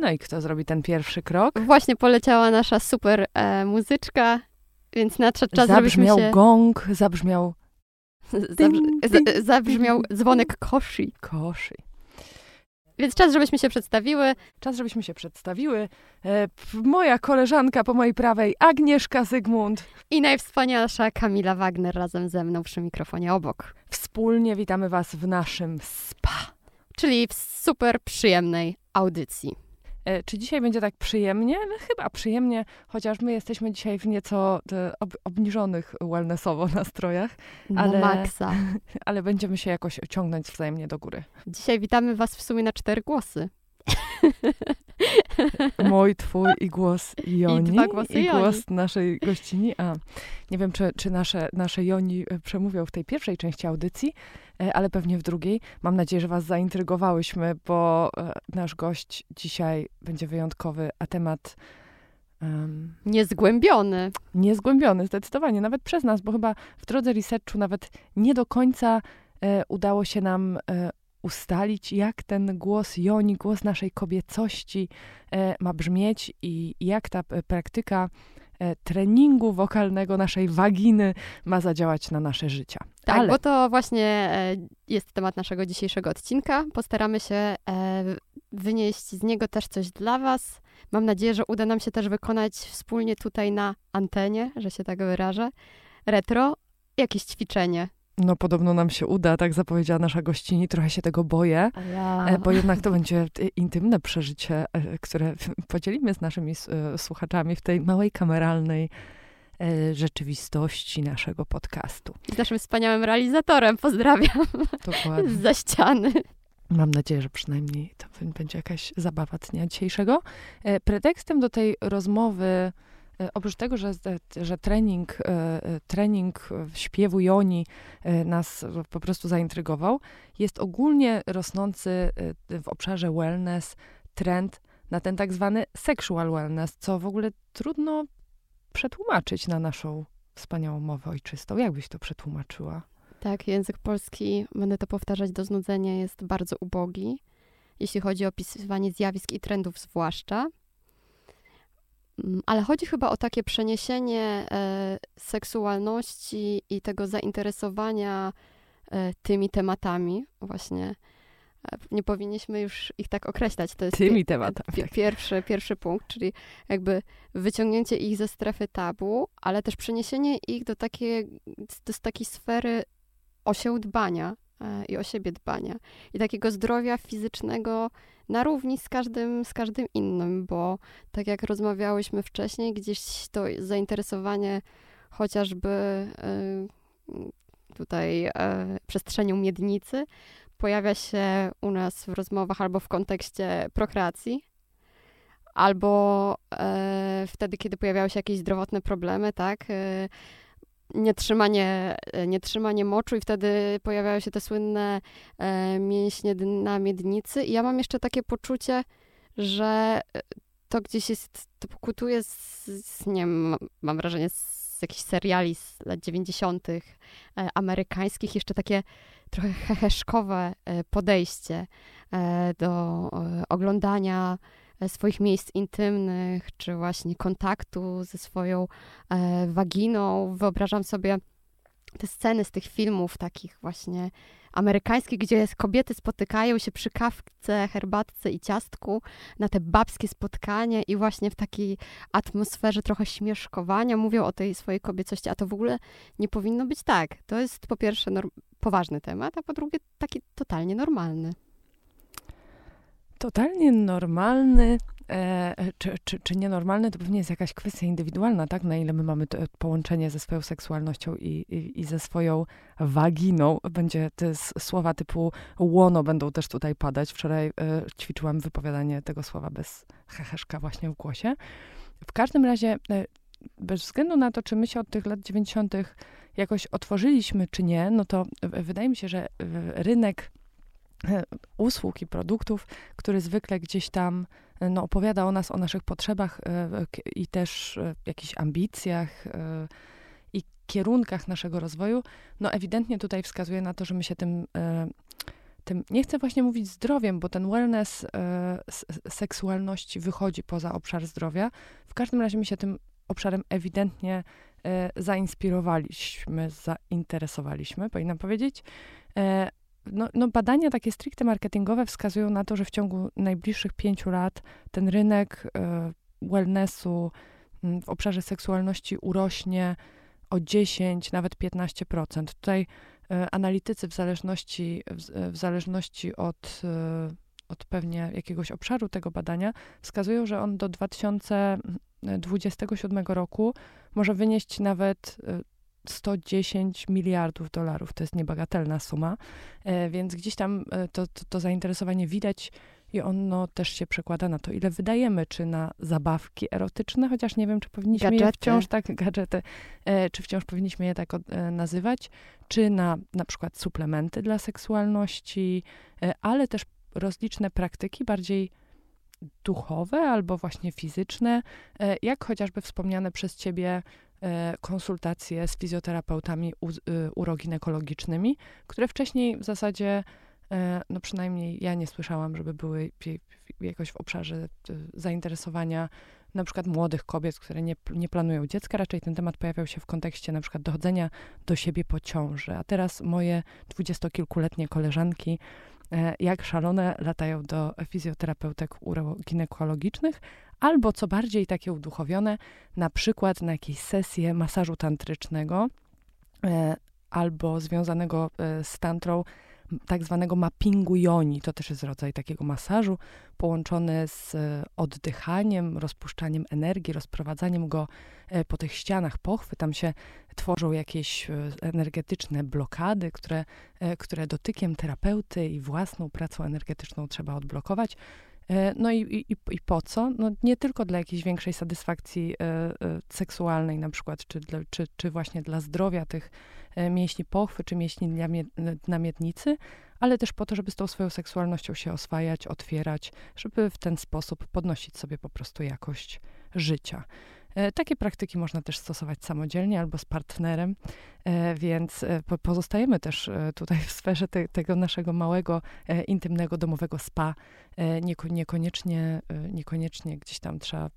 No i kto zrobi ten pierwszy krok? Właśnie poleciała nasza super e, muzyczka, więc nadszedł czas, zabrzmiał żebyśmy się... gong, zabrzmiał Zabrz... z- Zabrzmiał dzwonek koszy. koszy. Więc czas, żebyśmy się przedstawiły. Czas, żebyśmy się przedstawiły. E, moja koleżanka po mojej prawej, Agnieszka Zygmunt. I najwspanialsza Kamila Wagner razem ze mną przy mikrofonie obok. Wspólnie witamy Was w naszym spa. Czyli w super przyjemnej audycji. E, Czy dzisiaj będzie tak przyjemnie? No, chyba przyjemnie, chociaż my jesteśmy dzisiaj w nieco e, ob, obniżonych wellnessowo nastrojach, Na Ale- maksa. ale będziemy się jakoś ciągnąć wzajemnie do góry. Dzisiaj witamy was w sumie na cztery głosy. Mój, twój i głos Joni. dwa głosy i Joni. głos naszej gościni. A nie wiem, czy, czy nasze, nasze Joni e, przemówią w tej pierwszej części audycji, e, ale pewnie w drugiej. Mam nadzieję, że was zaintrygowałyśmy, bo e, nasz gość dzisiaj będzie wyjątkowy, a temat em, Niezgłębiony. niezgłębiony zdecydowanie, nawet przez nas, bo chyba w drodze researchu nawet nie do końca udało się nam ustalić, jak ten głos Joni, głos naszej kobiecości e, ma brzmieć i jak ta e, praktyka e, treningu wokalnego naszej waginy ma zadziałać na nasze życia. Tak, Ale bo to właśnie jest temat naszego dzisiejszego odcinka. Postaramy się wynieść z niego też coś dla Was. Mam nadzieję, że uda nam się też wykonać wspólnie tutaj na antenie, że się tak wyrażę, retro, jakieś ćwiczenie. No podobno nam się uda, tak zapowiedziała nasza gościni, trochę się tego boję. A ja... E, Bo jednak to będzie e, intymne przeżycie, e, które podzielimy z naszymi e, słuchaczami w tej małej kameralnej e, rzeczywistości naszego podcastu. Z naszym wspaniałym realizatorem pozdrawiam Dokładnie. za ściany. Mam nadzieję, że przynajmniej to będzie jakaś zabawa dnia dzisiejszego. E, Pretekstem do tej rozmowy, e, oprócz tego, że, że trening, e, e, trening e, śpiewu Joni e, nas po prostu zaintrygował, jest ogólnie rosnący e, w obszarze wellness trend na ten tak zwany sexual wellness, co w ogóle trudno przetłumaczyć na naszą wspaniałą mowę ojczystą. Jak byś to przetłumaczyła? Tak, język polski, będę to powtarzać do znudzenia, jest bardzo ubogi, jeśli chodzi o opisywanie zjawisk i trendów zwłaszcza. Mm, Ale chodzi chyba o takie przeniesienie e, seksualności i tego zainteresowania e, tymi tematami. Właśnie e, nie powinniśmy już ich tak określać. To jest Tymi tematami, tak. Pierwszy, pierwszy punkt, czyli jakby wyciągnięcie ich ze strefy tabu, ale też przeniesienie ich do takiej, do takiej sfery o się dbania i o siebie dbania. I takiego zdrowia fizycznego na równi z każdym, z każdym innym, bo tak jak rozmawiałyśmy wcześniej, gdzieś to zainteresowanie chociażby e, tutaj e, przestrzenią miednicy pojawia się u nas w rozmowach albo w kontekście prokreacji, albo e, wtedy, kiedy pojawiały się jakieś zdrowotne problemy, tak? E, nietrzymanie, e, nietrzymanie moczu i wtedy pojawiają się te słynne e, mięśnie na miednicy. I ja mam jeszcze takie poczucie, że e, to gdzieś jest, to pokutuje z, z nie wiem, mam wrażenie, z jakichś seriali z lat 90. E, amerykańskich, jeszcze takie trochę heheszkowe podejście do oglądania swoich miejsc intymnych, czy właśnie kontaktu ze swoją e, waginą. Wyobrażam sobie te sceny z tych filmów takich właśnie amerykańskich, gdzie kobiety spotykają się przy kawce, herbatce i ciastku na te babskie spotkanie i właśnie w takiej atmosferze trochę śmieszkowania mówią o tej swojej kobiecości, a to w ogóle nie powinno być tak. To jest po pierwsze poważny temat, a po drugie taki totalnie normalny. Totalnie normalny, e, czy, czy, czy nienormalny, to pewnie jest jakaś kwestia indywidualna, tak? Na ile my mamy to połączenie ze swoją seksualnością i, i, i ze swoją waginą. Będzie te słowa typu łono będą też tutaj padać. Wczoraj e, ćwiczyłam wypowiadanie tego słowa bez heheszka właśnie w głosie. W każdym razie, e, bez względu na to, czy my się od tych lat 90. jakoś otworzyliśmy, czy nie, no to wydaje mi się, że e, rynek e, usług i produktów, który zwykle gdzieś tam e, no, opowiada o nas, o naszych potrzebach e, i też e, jakichś ambicjach e, i kierunkach naszego rozwoju, no ewidentnie tutaj wskazuje na to, że my się tym, e, tym, nie chcę właśnie mówić zdrowiem, bo ten wellness e, seksualności wychodzi poza obszar zdrowia. W każdym razie my się tym obszarem ewidentnie e, zainspirowaliśmy, zainteresowaliśmy, powinnam powiedzieć. E, no, no, badania takie stricte marketingowe wskazują na to, że w ciągu najbliższych pięciu lat ten rynek e, wellnessu w obszarze seksualności urośnie o 10, nawet 15%. Tutaj e, analitycy w zależności, w, w zależności od, e, od pewnie jakiegoś obszaru tego badania wskazują, że on do 2027 roku może wynieść nawet 110 e, miliardów dolarów. To jest niebagatelna suma, więc gdzieś tam to, to, to zainteresowanie widać i ono też się przekłada na to, ile wydajemy, czy na zabawki erotyczne, chociaż nie wiem, czy powinniśmy gadżety. je wciąż tak, gadżety, e, czy wciąż powinniśmy je tak e, nazywać, czy na na przykład suplementy dla seksualności, e, ale też rozliczne praktyki bardziej duchowe albo właśnie fizyczne, e, jak chociażby wspomniane przez ciebie e, konsultacje z fizjoterapeutami u, e, uroginekologicznymi, które wcześniej w zasadzie E, no przynajmniej ja nie słyszałam, żeby były jakoś w obszarze e, zainteresowania na przykład młodych kobiet, które nie, nie planują dziecka. Raczej ten temat pojawiał się w kontekście na przykład dochodzenia do siebie po ciąży. A teraz moje dwudziestokilkuletnie koleżanki e, jak szalone latają do fizjoterapeutek uroginekologicznych, albo co bardziej takie uduchowione, na przykład na jakieś sesje masażu tantrycznego, albo związanego z tantrą, tak zwanego mappingu joni. To też jest rodzaj takiego masażu połączony z e, oddychaniem, rozpuszczaniem energii, rozprowadzaniem go e, po tych ścianach pochwy. Tam się tworzą jakieś e, energetyczne blokady, które, które dotykiem terapeuty i własną pracą energetyczną trzeba odblokować. No i, i, i po co? No nie tylko dla jakiejś większej satysfakcji seksualnej na przykład, czy, dla, czy, czy właśnie dla zdrowia tych mięśni pochwy czy mięśni na miednicy, ale też po to, żeby z tą swoją seksualnością się oswajać, otwierać, żeby w ten sposób podnosić sobie po prostu jakość życia. E, takie praktyki można też stosować samodzielnie albo z partnerem, e, więc pozostajemy też tutaj w sferze te, tego naszego małego, intymnego, domowego spa. Niekoniecznie, niekoniecznie gdzieś tam trzeba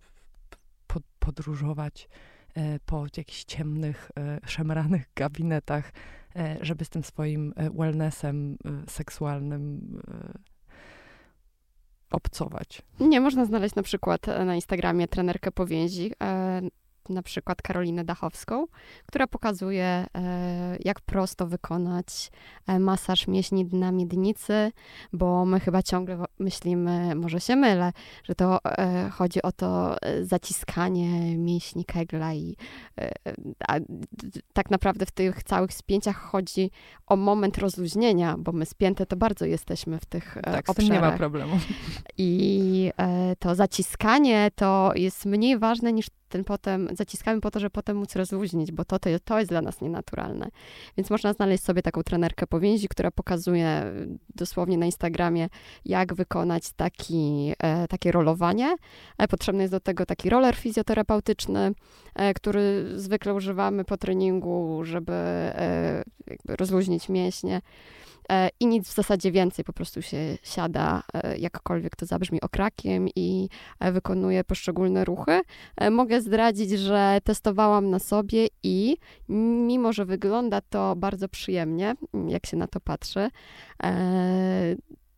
podróżować E, po jakichś ciemnych, e, szemranych gabinetach, e, żeby z tym swoim wellnessem seksualnym obcować. Nie, można znaleźć na przykład na Instagramie trenerkę powięzi, na przykład Karolinę Dachowską, która pokazuje, e, jak prosto wykonać e, masaż mięśni dna miednicy, bo my chyba ciągle myślimy, może się mylę, że to e, chodzi o to zaciskanie mięśni kegla i tak naprawdę w tych całych spięciach chodzi o moment rozluźnienia, bo my spięte to bardzo jesteśmy w tych tak, obszarach. nie ma problemu. I to zaciskanie to jest mniej ważne niż ten potem zaciskamy po to, żeby potem móc rozluźnić, bo to, to, to jest dla nas nienaturalne. Więc można znaleźć sobie taką trenerkę powięzi, która pokazuje dosłownie na Instagramie, jak wykonać taki, e, takie rolowanie. E, potrzebny jest do tego taki roller fizjoterapeutyczny, e, który zwykle używamy po treningu, żeby rozluźnić mięśnie. E, i nic w zasadzie więcej, po prostu się siada, e, jakkolwiek to zabrzmi, okrakiem i e, wykonuje poszczególne ruchy. Mogę zdradzić, że testowałam na sobie i mimo, że wygląda to bardzo przyjemnie, jak się na to patrzy,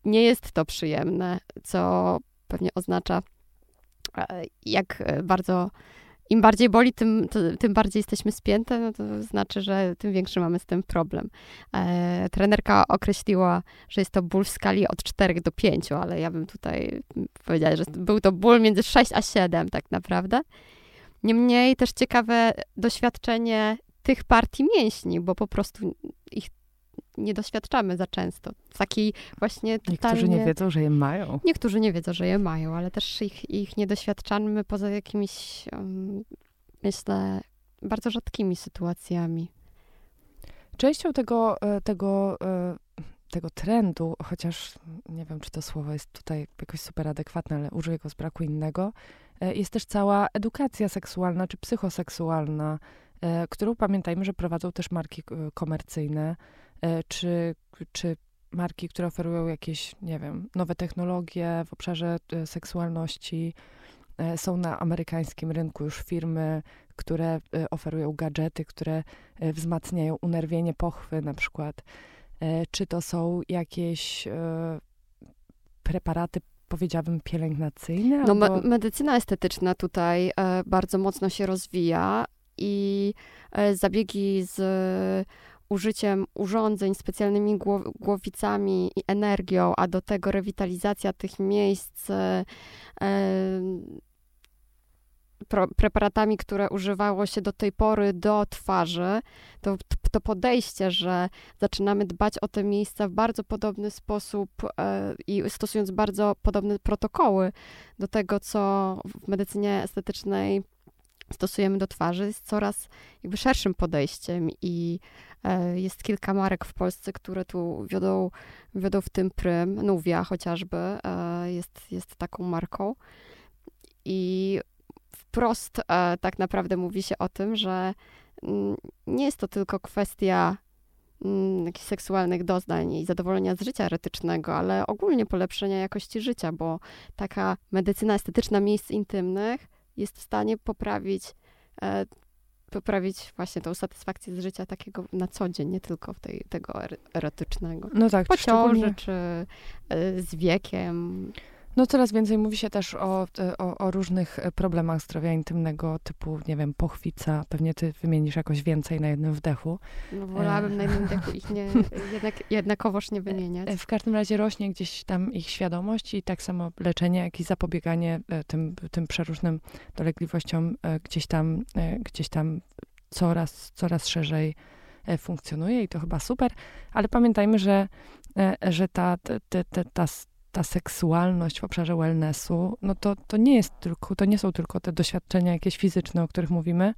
nie jest to przyjemne, co pewnie oznacza, jak bardzo im bardziej boli, tym, to, tym bardziej jesteśmy spięte, no to znaczy, że tym większy mamy z tym problem. E, trenerka określiła, że jest to ból w skali od 4 do 5, ale ja bym tutaj powiedziała, że był to ból między 6 a 7 tak naprawdę. Niemniej też ciekawe doświadczenie tych partii mięśni, bo po prostu ich nie doświadczamy za często. Takiej właśnie totalnie... Niektórzy nie wiedzą, że je mają. Niektórzy nie wiedzą, że je mają, ale też ich, ich nie doświadczamy poza jakimiś, um, myślę, bardzo rzadkimi sytuacjami. Częścią tego, e, tego, e, tego trendu, chociaż nie wiem, czy to słowo jest tutaj jakoś super adekwatne, ale użyję go z braku innego, e, jest też cała edukacja seksualna czy psychoseksualna, którą pamiętajmy, że prowadzą też marki komercyjne, czy, czy marki, które oferują jakieś, nie wiem, nowe technologie w obszarze e, seksualności. E, są na amerykańskim rynku już firmy, które oferują gadżety, które wzmacniają unerwienie pochwy na przykład. Czy to są jakieś preparaty powiedziałabym, pielęgnacyjne? No, albo... me medycyna estetyczna tutaj e, bardzo mocno się rozwija i e, zabiegi z użyciem urządzeń, specjalnymi głowicami i energią, a do tego rewitalizacja tych miejsc e, preparatami, które używało się do tej pory do twarzy, to, to podejście, że zaczynamy dbać o te miejsca w bardzo podobny sposób e, i stosując bardzo podobne protokoły do tego, co w medycynie estetycznej stosujemy do twarzy, jest coraz jakby szerszym podejściem i e, jest kilka marek w Polsce, które tu wiodą, wiodą w tym prym. Nuvia chociażby e, jest, jest taką marką. I wprost e, tak naprawdę mówi się o tym, że mm, nie jest to tylko kwestia mm, jakichś seksualnych doznań i zadowolenia z życia eretycznego, ale ogólnie polepszenia jakości życia, bo taka medycyna estetyczna miejsc intymnych jest w stanie poprawić, e, poprawić właśnie tą satysfakcję z życia takiego na co dzień, nie tylko w tej, tego erotycznego. No tak, po ciąży, czy e, z wiekiem. No coraz więcej mówi się też o, o, o, różnych problemach zdrowia intymnego, typu, nie wiem, pochwica. Pewnie ty wymienisz jakoś więcej na jednym wdechu. No wolałabym e... na jednym wdechu ich nie, jednak, jednakowoż nie wymieniać. W każdym razie rośnie gdzieś tam ich świadomość i tak samo leczenie, jak i zapobieganie e, tym, tym przeróżnym dolegliwościom e, gdzieś tam, e, gdzieś tam coraz, coraz szerzej funkcjonuje i to chyba super, ale pamiętajmy, że, że ta, ta, ta, ta ta seksualność w obszarze wellnessu, no to, to nie jest tylko, to nie są tylko te doświadczenia jakieś fizyczne, o których mówimy,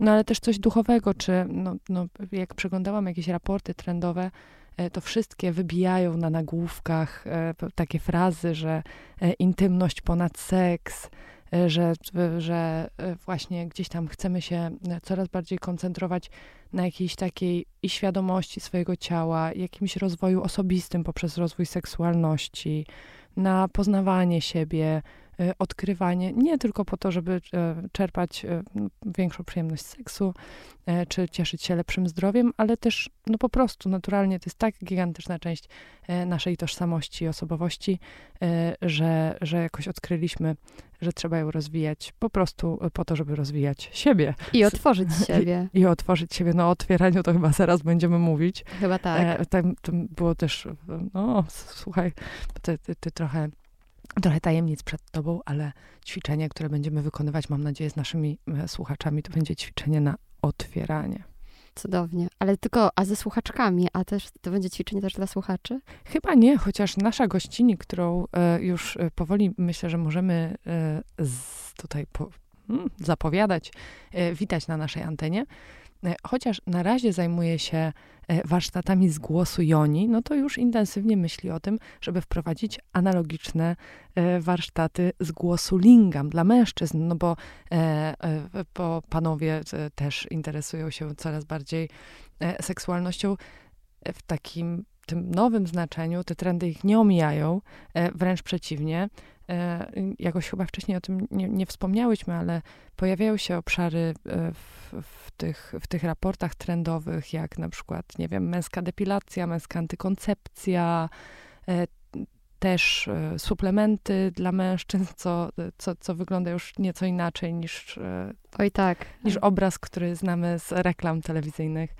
no ale też coś duchowego, czy no, no, jak przeglądałam jakieś raporty trendowe, e, to wszystkie wybijają na nagłówkach e, takie frazy, że e, intymność ponad seks, że, że e, właśnie gdzieś tam chcemy się e, coraz bardziej koncentrować na jakiejś takiej i świadomości swojego ciała, jakimś rozwoju osobistym poprzez rozwój seksualności, na poznawanie siebie, odkrywanie, nie tylko po to, żeby e, czerpać e, większą przyjemność seksu, e, czy cieszyć się lepszym zdrowiem, ale też no po prostu naturalnie to jest tak gigantyczna część naszej tożsamości i osobowości, że, że jakoś odkryliśmy, że trzeba ją rozwijać po prostu po to, żeby rozwijać siebie. I otworzyć siebie. I, i otworzyć siebie. No o otwieraniu to chyba zaraz będziemy mówić. Chyba tak. tam, tam było też, no słuchaj, ty, ty, ty trochę trochę tajemnic przed tobą, ale ćwiczenie, które będziemy wykonywać, mam nadzieję, z naszymi e, słuchaczami, to będzie ćwiczenie na otwieranie. Cudownie. Ale tylko, a ze słuchaczkami, a też to będzie ćwiczenie też dla słuchaczy? Chyba nie, chociaż nasza gościni, którą e, już e, powoli myślę, że możemy tutaj po, hmm, zapowiadać, witać na naszej antenie, chociaż na razie zajmuje się e, warsztatami z głosu Joni, no to już intensywnie myśli o tym, żeby wprowadzić analogiczne e, warsztaty z głosu Lingam dla mężczyzn, no bo, bo panowie też interesują się coraz bardziej seksualnością w takim tym nowym znaczeniu. Te trendy ich nie omijają, wręcz przeciwnie. Jakoś chyba wcześniej o tym nie, nie wspomniałyśmy, ale pojawiają się obszary w, w tych, w tych raportach trendowych, jak na przykład, nie wiem, męska depilacja, męska antykoncepcja, e, też e, suplementy dla mężczyzn, co, co, co wygląda już nieco inaczej niż, e, Oj, tak. niż obraz, który znamy z reklam telewizyjnych.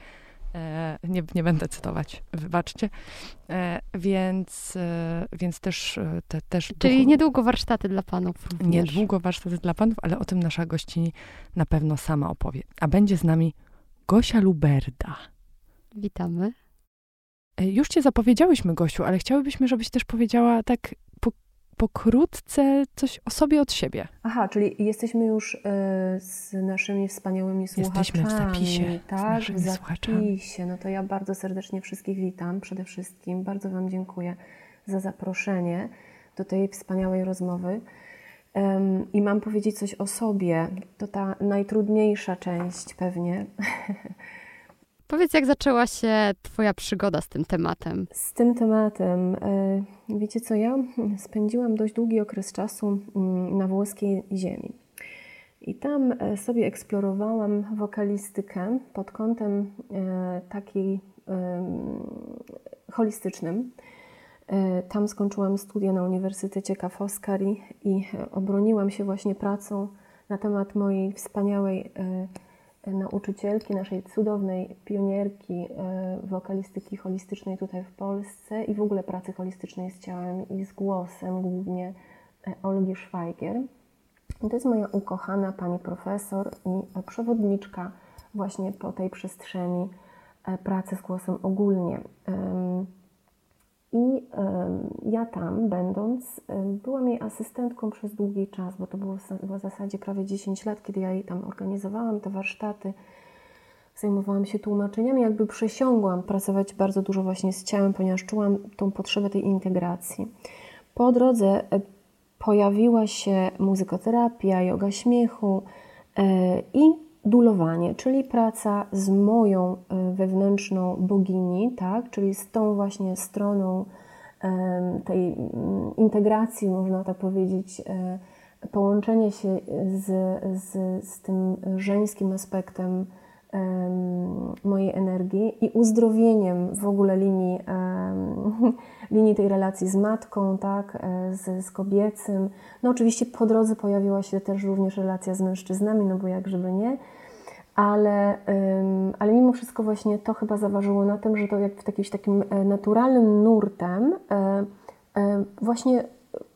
Nie, nie będę cytować, wybaczcie. Więc, więc też, te, też. Czyli niedługo warsztaty dla panów. Również. Niedługo warsztaty dla panów, ale o tym nasza gościni na pewno sama opowie. A będzie z nami Gosia Luberda. Witamy. Już cię zapowiedziałyśmy, Gosiu, ale chciałybyśmy, żebyś też powiedziała tak po, pokrótce coś o sobie od siebie. Aha, czyli jesteśmy już y, z naszymi wspaniałymi słuchaczami. Jesteśmy w zapisie. Tak, w zapisie. Słuchaczami. No to ja bardzo serdecznie wszystkich witam. Przede wszystkim bardzo Wam dziękuję za zaproszenie do tej wspaniałej rozmowy. I mam powiedzieć coś o sobie. To ta najtrudniejsza część pewnie. Powiedz, jak zaczęła się Twoja przygoda z tym tematem? Z tym tematem, e, wiecie co, ja spędziłam dość długi okres czasu mm, na włoskiej ziemi. I tam e, sobie eksplorowałam wokalistykę pod kątem e, takiej holistycznym. Tam skończyłam studia na Uniwersytecie Ca' Foscari i obroniłam się właśnie pracą na temat mojej wspaniałej nauczycielki, naszej cudownej pionierki e, wokalistyki holistycznej tutaj w Polsce i w ogóle pracy holistycznej z ciałem i z głosem, głównie e, Olgi. I to jest moja ukochana pani profesor i przewodniczka właśnie po tej przestrzeni e, pracy z głosem ogólnie. I ja tam, będąc, byłam jej asystentką przez długi czas, bo to było w zasadzie prawie 10 lat, kiedy ja jej tam organizowałam te warsztaty. Zajmowałam się tłumaczeniami, jakby przesiągłam pracować bardzo dużo właśnie z ciałem, ponieważ czułam tą potrzebę tej integracji. Po drodze e, pojawiła się muzykoterapia, yoga śmiechu e, i dulowanie, czyli praca z moją e, wewnętrzną bogini, tak? czyli z tą właśnie stroną tej mm, integracji, można tak powiedzieć, e, połączenie się z, z, z tym żeńskim aspektem mojej energii i uzdrowieniem w ogóle linii, linii tej relacji z matką, tak, e, z, z kobiecym. No oczywiście po drodze pojawiła się też również relacja z mężczyznami, no bo jak żeby nie, ale, ale mimo wszystko właśnie to chyba zaważyło na tym, że to jak w jakimś takim e, naturalnym nurtem e, właśnie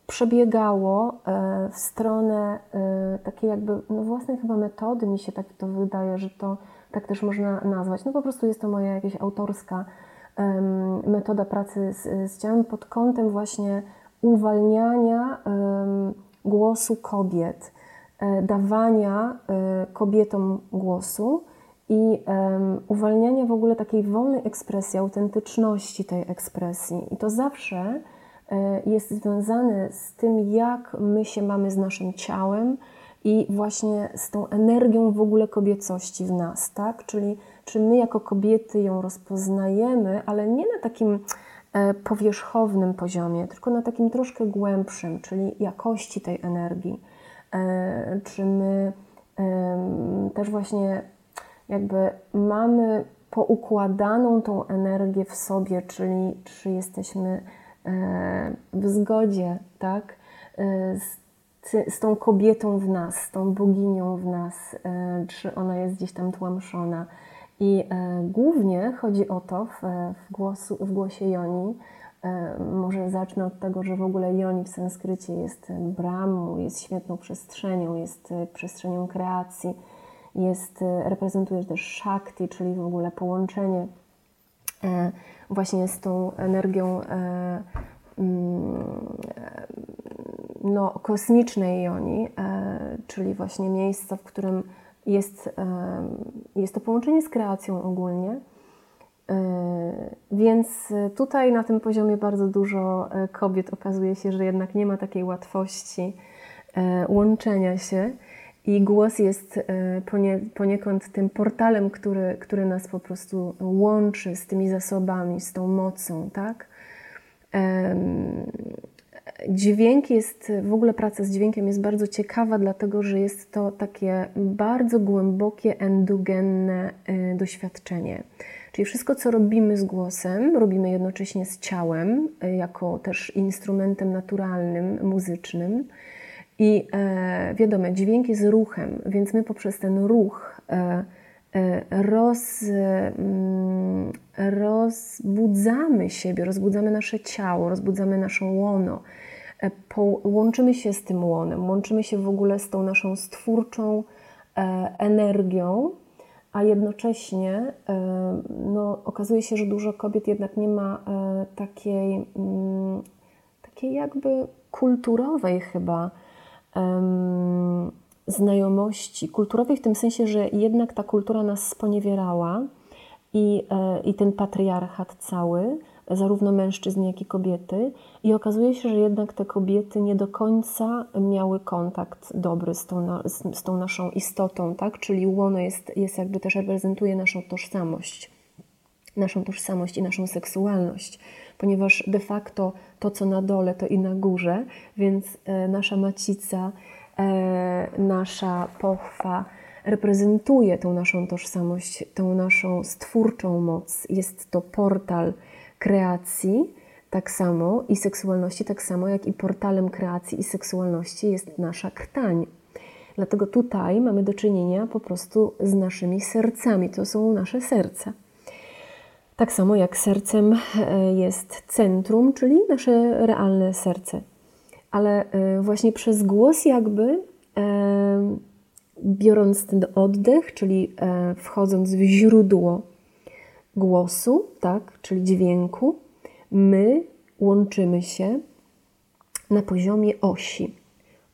przebiegało w stronę takiej jakby no własnej chyba metody, mi się tak to wydaje, że to tak też można nazwać. No po prostu jest to moja jakaś autorska metoda pracy z, z ciałem pod kątem właśnie uwalniania głosu kobiet, e, dawania e, kobietom głosu i uwalniania w ogóle takiej wolnej ekspresji, autentyczności tej ekspresji. I to zawsze e, jest związane z tym, jak my się mamy z naszym ciałem, i właśnie z tą energią w ogóle kobiecości w nas, tak? Czyli czy my jako kobiety ją rozpoznajemy, ale nie na takim e, powierzchownym poziomie, tylko na takim troszkę głębszym, czyli jakości tej energii. E, czy my też właśnie jakby mamy poukładaną tą energię w sobie, czyli czy jesteśmy e, w zgodzie, tak? Z z tą kobietą w nas, z tą boginią w nas, e, czy ona jest gdzieś tam tłamszona. I e, głównie chodzi o to w, głosu, w głosie Joni. E, może zacznę od tego, że w ogóle Joni w sanskrycie jest brahmu, jest świetną przestrzenią, jest przestrzenią kreacji, jest, reprezentuje też Shakti, czyli w ogóle połączenie właśnie z tą energią no, kosmicznej joni, e, czyli właśnie miejsca, w którym jest, e, jest to połączenie z kreacją ogólnie. E, więc tutaj na tym poziomie bardzo dużo kobiet okazuje się, że jednak nie ma takiej łatwości łączenia się. I głos jest ponie, poniekąd tym portalem, który, który nas po prostu łączy z tymi zasobami, z tą mocą, tak? Dźwięk jest, w ogóle praca z dźwiękiem jest bardzo ciekawa, dlatego że jest to takie bardzo głębokie, endogenne y, doświadczenie. Czyli wszystko, co robimy z głosem, robimy jednocześnie z ciałem, y, jako też instrumentem naturalnym, muzycznym. I e, wiadomo, dźwięk jest ruchem, więc my poprzez ten ruch e, roz, mm, rozbudzamy siebie, rozbudzamy nasze ciało, rozbudzamy naszą łono E, łączymy się z tym łonem, łączymy się w ogóle z tą naszą stwórczą e, energią, a jednocześnie e, no, okazuje się, że dużo kobiet jednak nie ma takiej, mm, takiej jakby kulturowej chyba znajomości, kulturowej w tym sensie, że jednak ta kultura nas sponiewierała i, i ten patriarchat cały, zarówno mężczyzn, jak i kobiety. I okazuje się, że jednak te kobiety nie do końca miały kontakt dobry z tą, z, z tą naszą istotą, tak? Czyli łono jest, jest jakby też reprezentuje naszą tożsamość. naszą tożsamość i naszą seksualność, ponieważ de facto to, co na dole, to i na górze, więc e, nasza macica, e, nasza pochwa reprezentuje tą naszą tożsamość, tą naszą stwórczą moc. Jest to portal kreacji, tak samo i seksualności, tak samo jak i portalem kreacji i seksualności jest nasza krtań. Dlatego tutaj mamy do czynienia po prostu z naszymi sercami. To są nasze serca. Tak samo jak sercem e, jest centrum, czyli nasze realne serce. Ale e, właśnie przez głos, jakby e, biorąc ten oddech, czyli wchodząc w źródło głosu, tak, czyli dźwięku, my łączymy się na poziomie osi.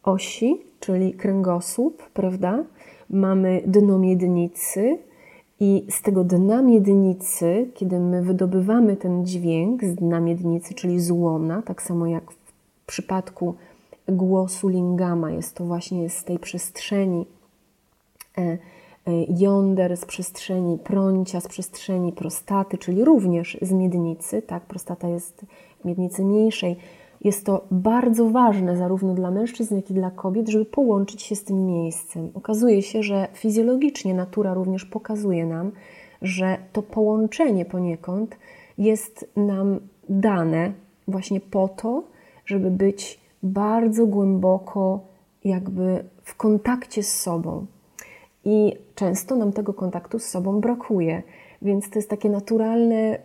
Osi, czyli kręgosłup, prawda? Mamy dno miednicy, i z tego dna miednicy, kiedy my wydobywamy ten dźwięk z dna miednicy, czyli z łona, tak samo jak przypadku głosu lingama, jest to właśnie z tej przestrzeni e, e, jąder, z przestrzeni prącia, z przestrzeni prostaty, czyli również z miednicy, tak, prostata jest w miednicy mniejszej, jest to bardzo ważne zarówno dla mężczyzn, jak i dla kobiet, żeby połączyć się z tym miejscem. Okazuje się, że fizjologicznie natura również pokazuje nam, że to połączenie poniekąd jest nam dane właśnie po to, żeby być bardzo głęboko jakby w kontakcie z sobą. I często nam tego kontaktu z sobą brakuje. Więc to jest takie naturalne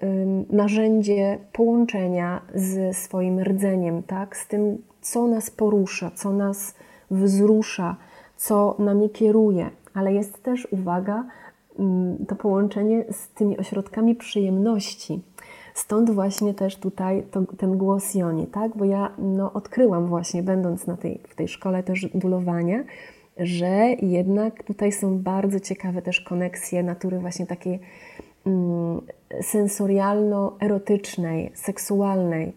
narzędzie połączenia z swoim rdzeniem, tak? z tym, co nas porusza, co nas wzrusza, co nami kieruje. Ale jest też, uwaga, to połączenie z tymi ośrodkami przyjemności. Stąd właśnie też tutaj to, ten głos Joni, tak? Bo ja no, odkryłam właśnie, będąc na tej, w tej szkole też dulowania, że jednak tutaj są bardzo ciekawe też koneksje natury właśnie takiej mm, sensorialno-erotycznej, seksualnej.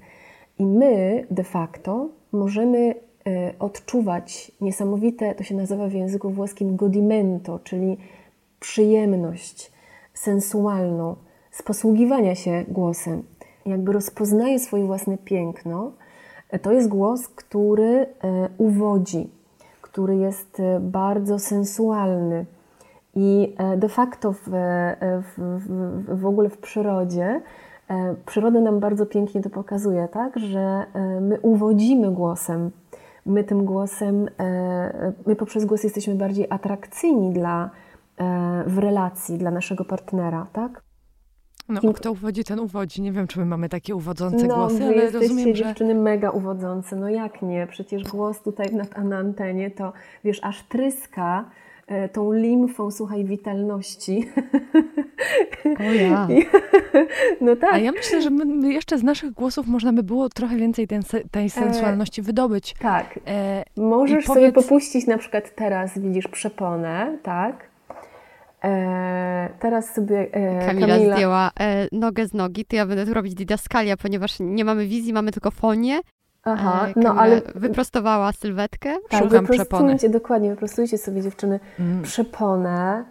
I my de facto możemy y, odczuwać niesamowite, to się nazywa w języku włoskim godimento, czyli przyjemność sensualną z posługiwania się głosem. Jakby rozpoznaje swoje własne piękno. To jest głos, który y, uwodzi, który jest e, bardzo sensualny. I e, de facto e, w, w, w ogóle w przyrodzie, przyroda nam bardzo pięknie to pokazuje, tak, że my uwodzimy głosem. My tym głosem, my poprzez głos jesteśmy bardziej atrakcyjni dla, w relacji dla naszego partnera, tak? No, Kim... kto uwodzi, ten uwodzi. Nie wiem, czy my mamy takie uwodzące no, głosy, ale rozumiem, że... dziewczyny mega uwodzące. No jak nie? Przecież głos tutaj na, na antenie to, wiesz, aż tryska e, tą limfą, słuchaj, witalności. O ja. no tak. A ja myślę, że my, jeszcze z naszych głosów można by było trochę więcej ten, tej e, sensualności wydobyć. Tak. E, Możesz powiedz... sobie popuścić na przykład teraz, widzisz, przeponę, tak? E, teraz sobie e, Kamila, Kamila zdjęła e, nogę z nogi, to ja będę tu robić didaskalia, ponieważ nie mamy wizji, mamy tylko fonię. Aha, e, no ale... Wyprostowała sylwetkę, tak, szukam przepony. dokładnie, wyprostujcie sobie dziewczyny mm. przeponę.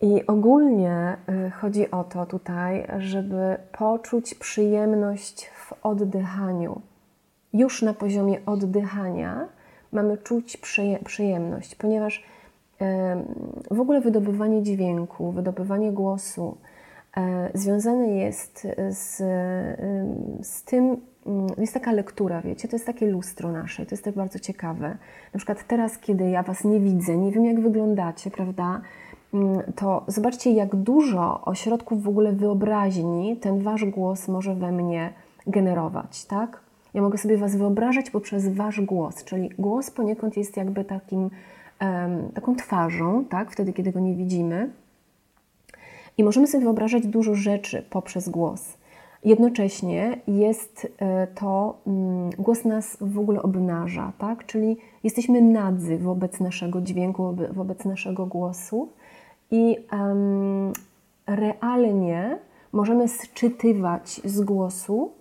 I ogólnie y, chodzi o to tutaj, żeby poczuć przyjemność w oddychaniu. Już na poziomie oddychania mamy czuć przyjemność, ponieważ w ogóle wydobywanie dźwięku, wydobywanie głosu e, związane jest z, z tym, mm, jest taka lektura, wiecie, to jest takie lustro nasze, to jest też bardzo ciekawe. Na przykład teraz, kiedy ja Was nie widzę, nie wiem jak wyglądacie, prawda, mm, to zobaczcie, jak dużo ośrodków w ogóle wyobraźni ten Wasz głos może we mnie generować, tak? Ja mogę sobie Was wyobrażać poprzez Wasz głos, czyli głos poniekąd jest jakby takim taką twarzą, tak, wtedy, kiedy go nie widzimy. I możemy sobie wyobrażać dużo rzeczy poprzez głos. Jednocześnie jest e, to, mm, głos nas w ogóle obnaża, tak? czyli jesteśmy nadzy wobec naszego dźwięku, wobec naszego głosu i um, realnie możemy sczytywać z głosu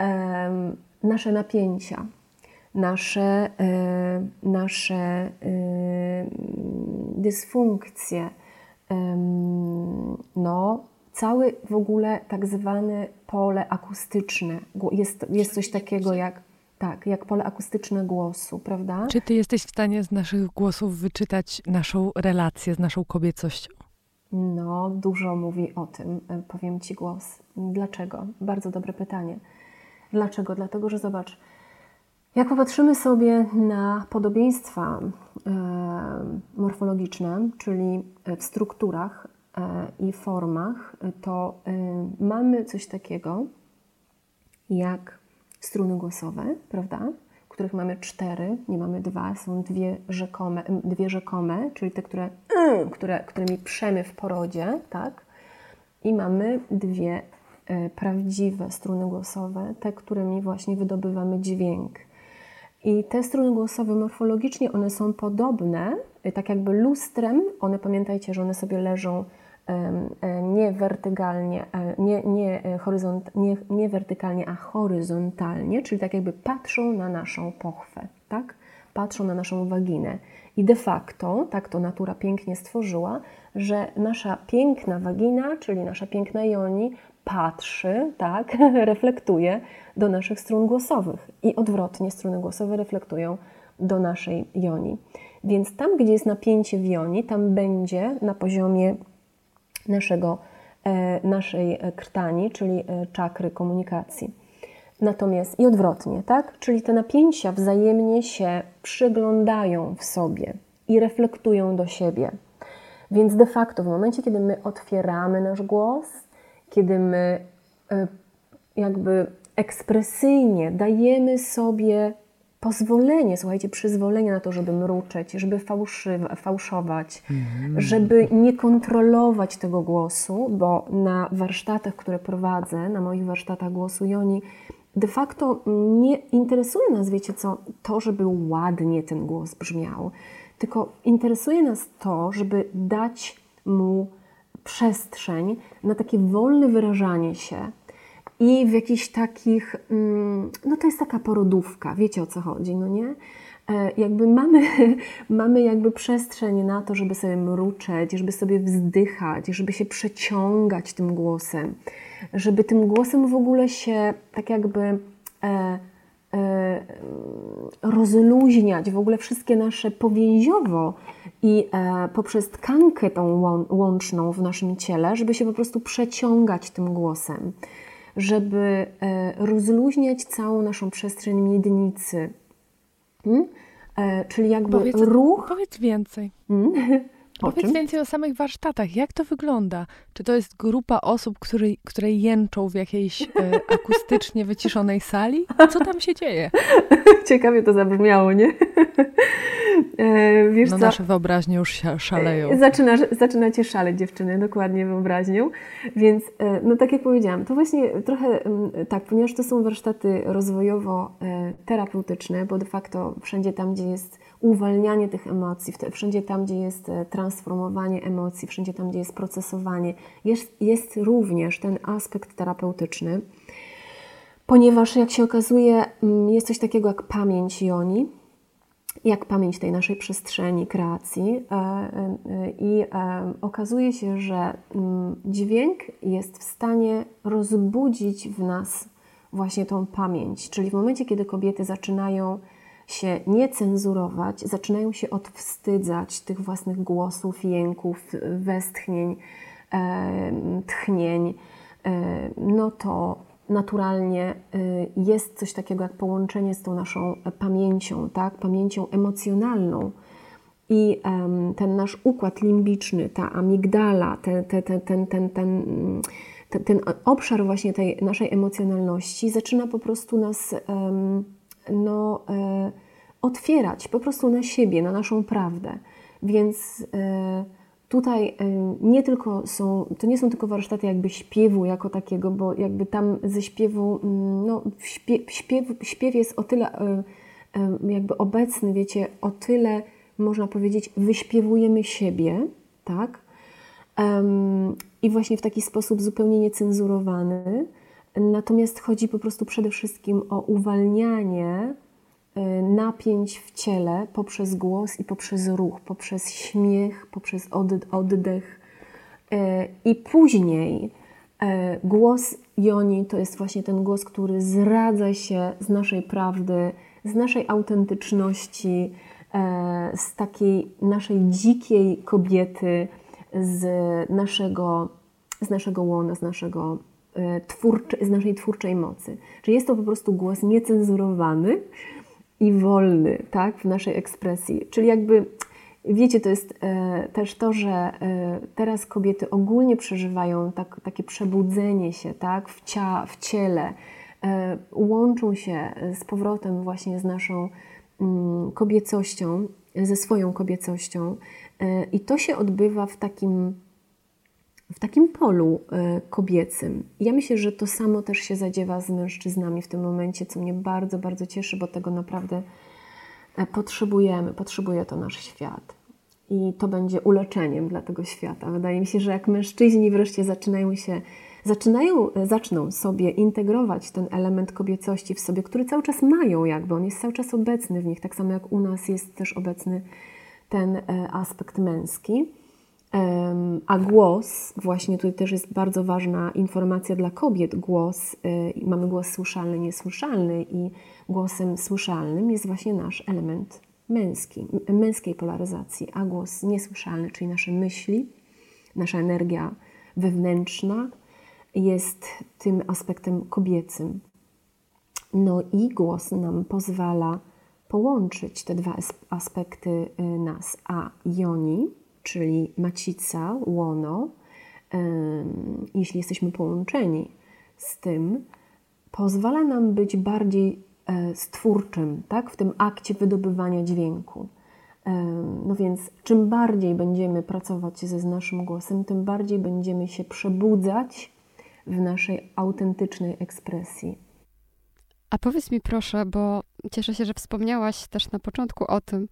um, nasze napięcia, nasze, e, nasze e, dysfunkcje, no, cały w ogóle tak zwane pole akustyczne. Jest, jest coś takiego jak, tak, jak pole akustyczne głosu, prawda? Czy ty jesteś w stanie z naszych głosów wyczytać naszą relację z naszą kobiecością? No, dużo mówi o tym, e, powiem Ci głos. Dlaczego? Bardzo dobre pytanie. Dlaczego? Dlatego, że zobacz, jak popatrzymy sobie na podobieństwa e, morfologiczne, czyli w strukturach e, i formach, to e, mamy coś takiego jak struny głosowe, prawda? Których mamy cztery, nie mamy dwa, są dwie rzekome, dwie rzekome czyli te, które, które, którymi przemy w porodzie, tak? I mamy dwie prawdziwe struny głosowe, te, którymi właśnie wydobywamy dźwięk. I te struny głosowe morfologicznie one są podobne, y, tak jakby lustrem. One pamiętajcie, że one sobie leżą e, nie wertykalnie, e, nie, nie, e, horyzont, nie, nie wertykalnie, a horyzontalnie, czyli tak jakby patrzą na naszą pochwę, tak? Patrzą na naszą waginę. I de facto, tak to natura pięknie stworzyła, że nasza piękna wagina, czyli nasza piękna joni, patrzy, tak, reflektuje do naszych strun głosowych i odwrotnie struny głosowe reflektują do naszej joni. Więc tam, gdzie jest napięcie w joni, tam będzie na poziomie naszego, e, naszej krtani, czyli e, czakry komunikacji. Natomiast i odwrotnie, tak? Czyli te napięcia wzajemnie się przyglądają w sobie i reflektują do siebie. Więc de facto w momencie, kiedy my otwieramy nasz głos, kiedy my e, jakby ekspresyjnie dajemy sobie pozwolenie, słuchajcie, przyzwolenie na to, żeby mruczeć, żeby fałszować, mm. żeby nie kontrolować tego głosu, bo na warsztatach, które prowadzę, na moich warsztatach głosu Joni, de facto nie interesuje nas, wiecie co, to, żeby ładnie ten głos brzmiał, tylko interesuje nas to, żeby dać mu przestrzeń na takie wolne wyrażanie się i w jakichś takich, mm, no to jest taka porodówka, wiecie o co chodzi, no nie? E, jakby mamy, mamy jakby przestrzeń na to, żeby sobie mruczeć, żeby sobie wzdychać, żeby się przeciągać tym głosem, żeby tym głosem w ogóle się tak jakby e, rozluźniać, w ogóle wszystkie nasze powięziowo i e, poprzez tkankę tą łączną w naszym ciele, żeby się po prostu przeciągać tym głosem, żeby e, rozluźniać całą naszą przestrzeń miednicy. Hmm? E, czyli jakby powiedz, ruch. Powiedz więcej. Hmm? Powiedz czym? więcej o samych warsztatach. Jak to wygląda? Czy to jest grupa osób, które, które jęczą w jakiejś e, akustycznie wyciszonej sali? Co tam się dzieje? Ciekawie to zabrzmiało, nie? E, wiesz no co? nasze wyobraźnie już szaleją. E, zaczyna, zaczynacie szaleć dziewczyny, dokładnie wyobraźnią. Więc, e, no tak jak powiedziałam, to właśnie trochę mm, tak, ponieważ to są warsztaty rozwojowo-terapeutyczne, bo de facto wszędzie tam, gdzie jest uwalnianie tych emocji, wszędzie tam, gdzie jest transformowanie emocji, wszędzie tam, gdzie jest procesowanie, jest, jest również ten aspekt terapeutyczny, ponieważ jak się okazuje, mm, jest coś takiego jak pamięć joni, jak pamięć tej naszej przestrzeni kreacji. E, e, I e, okazuje się, że mm, dźwięk jest w stanie rozbudzić w nas właśnie tą pamięć. Czyli w momencie, kiedy kobiety zaczynają się nie cenzurować, zaczynają się odwstydzać tych własnych głosów, jęków, westchnień, tchnień, no to naturalnie y, jest coś takiego jak połączenie z tą naszą pamięcią, tak? pamięcią emocjonalną. I ten nasz układ limbiczny, ta amigdala, ten, ten, ten, ten, ten, ten, ten obszar właśnie tej naszej emocjonalności zaczyna po prostu nas no, e, otwierać po prostu na siebie, na naszą prawdę. Więc e, Tutaj nie tylko są, to nie są tylko warsztaty jakby śpiewu jako takiego, bo jakby tam ze śpiewu, mm, no śpiew, śpiew, śpiew jest o tyle jakby obecny, wiecie, o tyle można powiedzieć, wyśpiewujemy siebie, tak? I właśnie w taki sposób zupełnie niecenzurowany. Natomiast chodzi po prostu przede wszystkim o uwalnianie Y, napięć w ciele poprzez głos i poprzez ruch, poprzez śmiech, poprzez oddech. Y, I później E, głos Joni to jest właśnie ten głos, który zradza się z naszej prawdy, z naszej autentyczności, z takiej naszej dzikiej kobiety, z naszego, z naszego łona, z, naszego, twórcze, z naszej twórczej mocy. Czyli jest to po prostu głos niecenzurowany i wolny tak, w naszej ekspresji. Czyli jakby Wiecie, to jest e, też to, że e, teraz kobiety ogólnie przeżywają tak, takie przebudzenie się tak, w, cia, w ciele, e, łączą się z powrotem właśnie z naszą mm, kobiecością, ze swoją kobiecością. E, I to się odbywa w takim, w takim polu e, kobiecym. Ja myślę, że to samo też się zadziewa z mężczyznami w tym momencie, co mnie bardzo, bardzo cieszy, bo tego naprawdę e, potrzebujemy, potrzebuje to nasz świat i to będzie uleczeniem dla tego świata. Wydaje mi się, że jak mężczyźni wreszcie zaczynają się, zaczynają, zaczną sobie integrować ten element kobiecości w sobie, który cały czas mają jakby, on jest cały czas obecny w nich, tak samo jak u nas jest też obecny ten e, aspekt męski. A głos, właśnie tutaj też jest bardzo ważna informacja dla kobiet, głos, e, mamy głos słyszalny, niesłyszalny i głosem słyszalnym jest właśnie nasz element męski, męskiej polaryzacji, a głos niesłyszalny, czyli nasze myśli, nasza energia wewnętrzna jest tym aspektem kobiecym. No i głos nam pozwala połączyć te dwa aspekty y, nas, a joni, czyli macica, łono, jeśli jesteśmy połączeni z tym, pozwala nam być bardziej E, stwórczym, tak? w tym akcie wydobywania dźwięku. No więc czym bardziej będziemy pracować ze naszym głosem, tym bardziej będziemy się przebudzać w naszej autentycznej ekspresji. A powiedz mi proszę, bo cieszę się, że wspomniałaś też na początku o tym,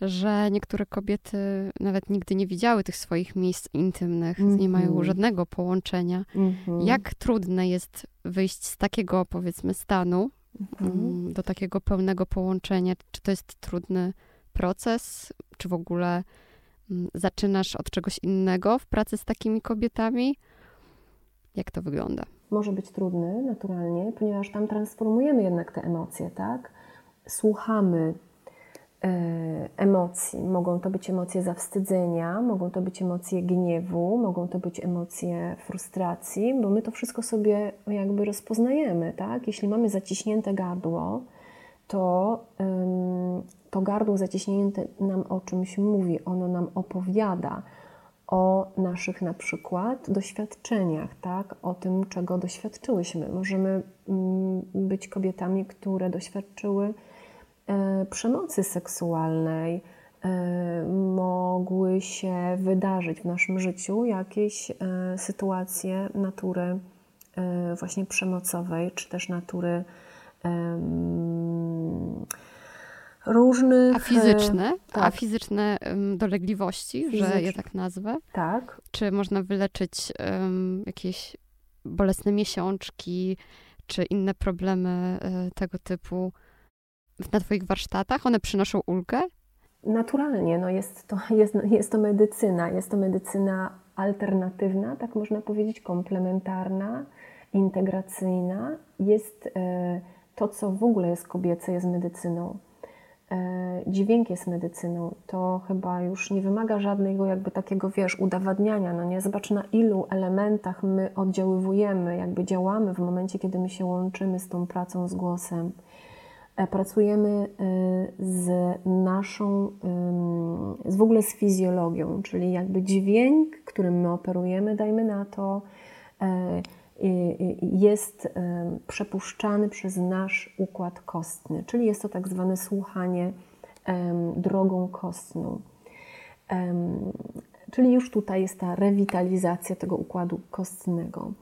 że niektóre kobiety nawet nigdy nie widziały tych swoich miejsc intymnych, mm -hmm. nie mają mhm. żadnego połączenia. Mm -hmm. Jak trudne jest wyjść z takiego, powiedzmy, stanu, mhm. Mm, do takiego pełnego połączenia? Czy to jest trudny proces? Czy w ogóle mm, zaczynasz od czegoś innego w pracy z takimi kobietami? Jak to wygląda? Może być trudny, naturalnie, ponieważ tam transformujemy jednak te emocje, tak? Słuchamy emocji. Mogą to być emocje zawstydzenia, mogą to być emocje gniewu, mogą to być emocje frustracji, bo my to wszystko sobie jakby rozpoznajemy, tak? Jeśli mamy zaciśnięte gardło, to to gardło zaciśnięte nam o czymś mówi, ono nam opowiada o naszych na przykład doświadczeniach, tak? o tym, czego doświadczyłyśmy. Możemy mm, być kobietami, które doświadczyły przemocy seksualnej e, mogły się wydarzyć w naszym życiu jakieś e, sytuacje natury właśnie przemocowej, czy też natury różnych. A fizyczne? Tak. A fizyczne dolegliwości, Fizyczne. że je tak nazwę? Tak. Czy można wyleczyć um, jakieś bolesne miesiączki, czy inne problemy tego typu? Na Twoich warsztatach? One przynoszą ulgę? Naturalnie, no jest, to, jest, jest to medycyna. Jest to medycyna alternatywna, tak można powiedzieć, komplementarna, integracyjna. Jest e, to, co w ogóle jest kobiece, jest medycyną. E, dźwięk jest medycyną. To chyba już nie wymaga żadnego jakby takiego, wiesz, udowadniania, no nie? Zobacz na ilu elementach my oddziaływujemy, jakby działamy w momencie, kiedy my się łączymy z tą pracą z głosem. E, pracujemy e, z naszą, z w ogóle z fizjologią, czyli jakby dźwięk, którym my operujemy, dajmy na to, e, jest przepuszczany przez nasz układ kostny, czyli jest to tak zwane słuchanie drogą kostną. Czyli już tutaj jest ta rewitalizacja tego układu kostnego.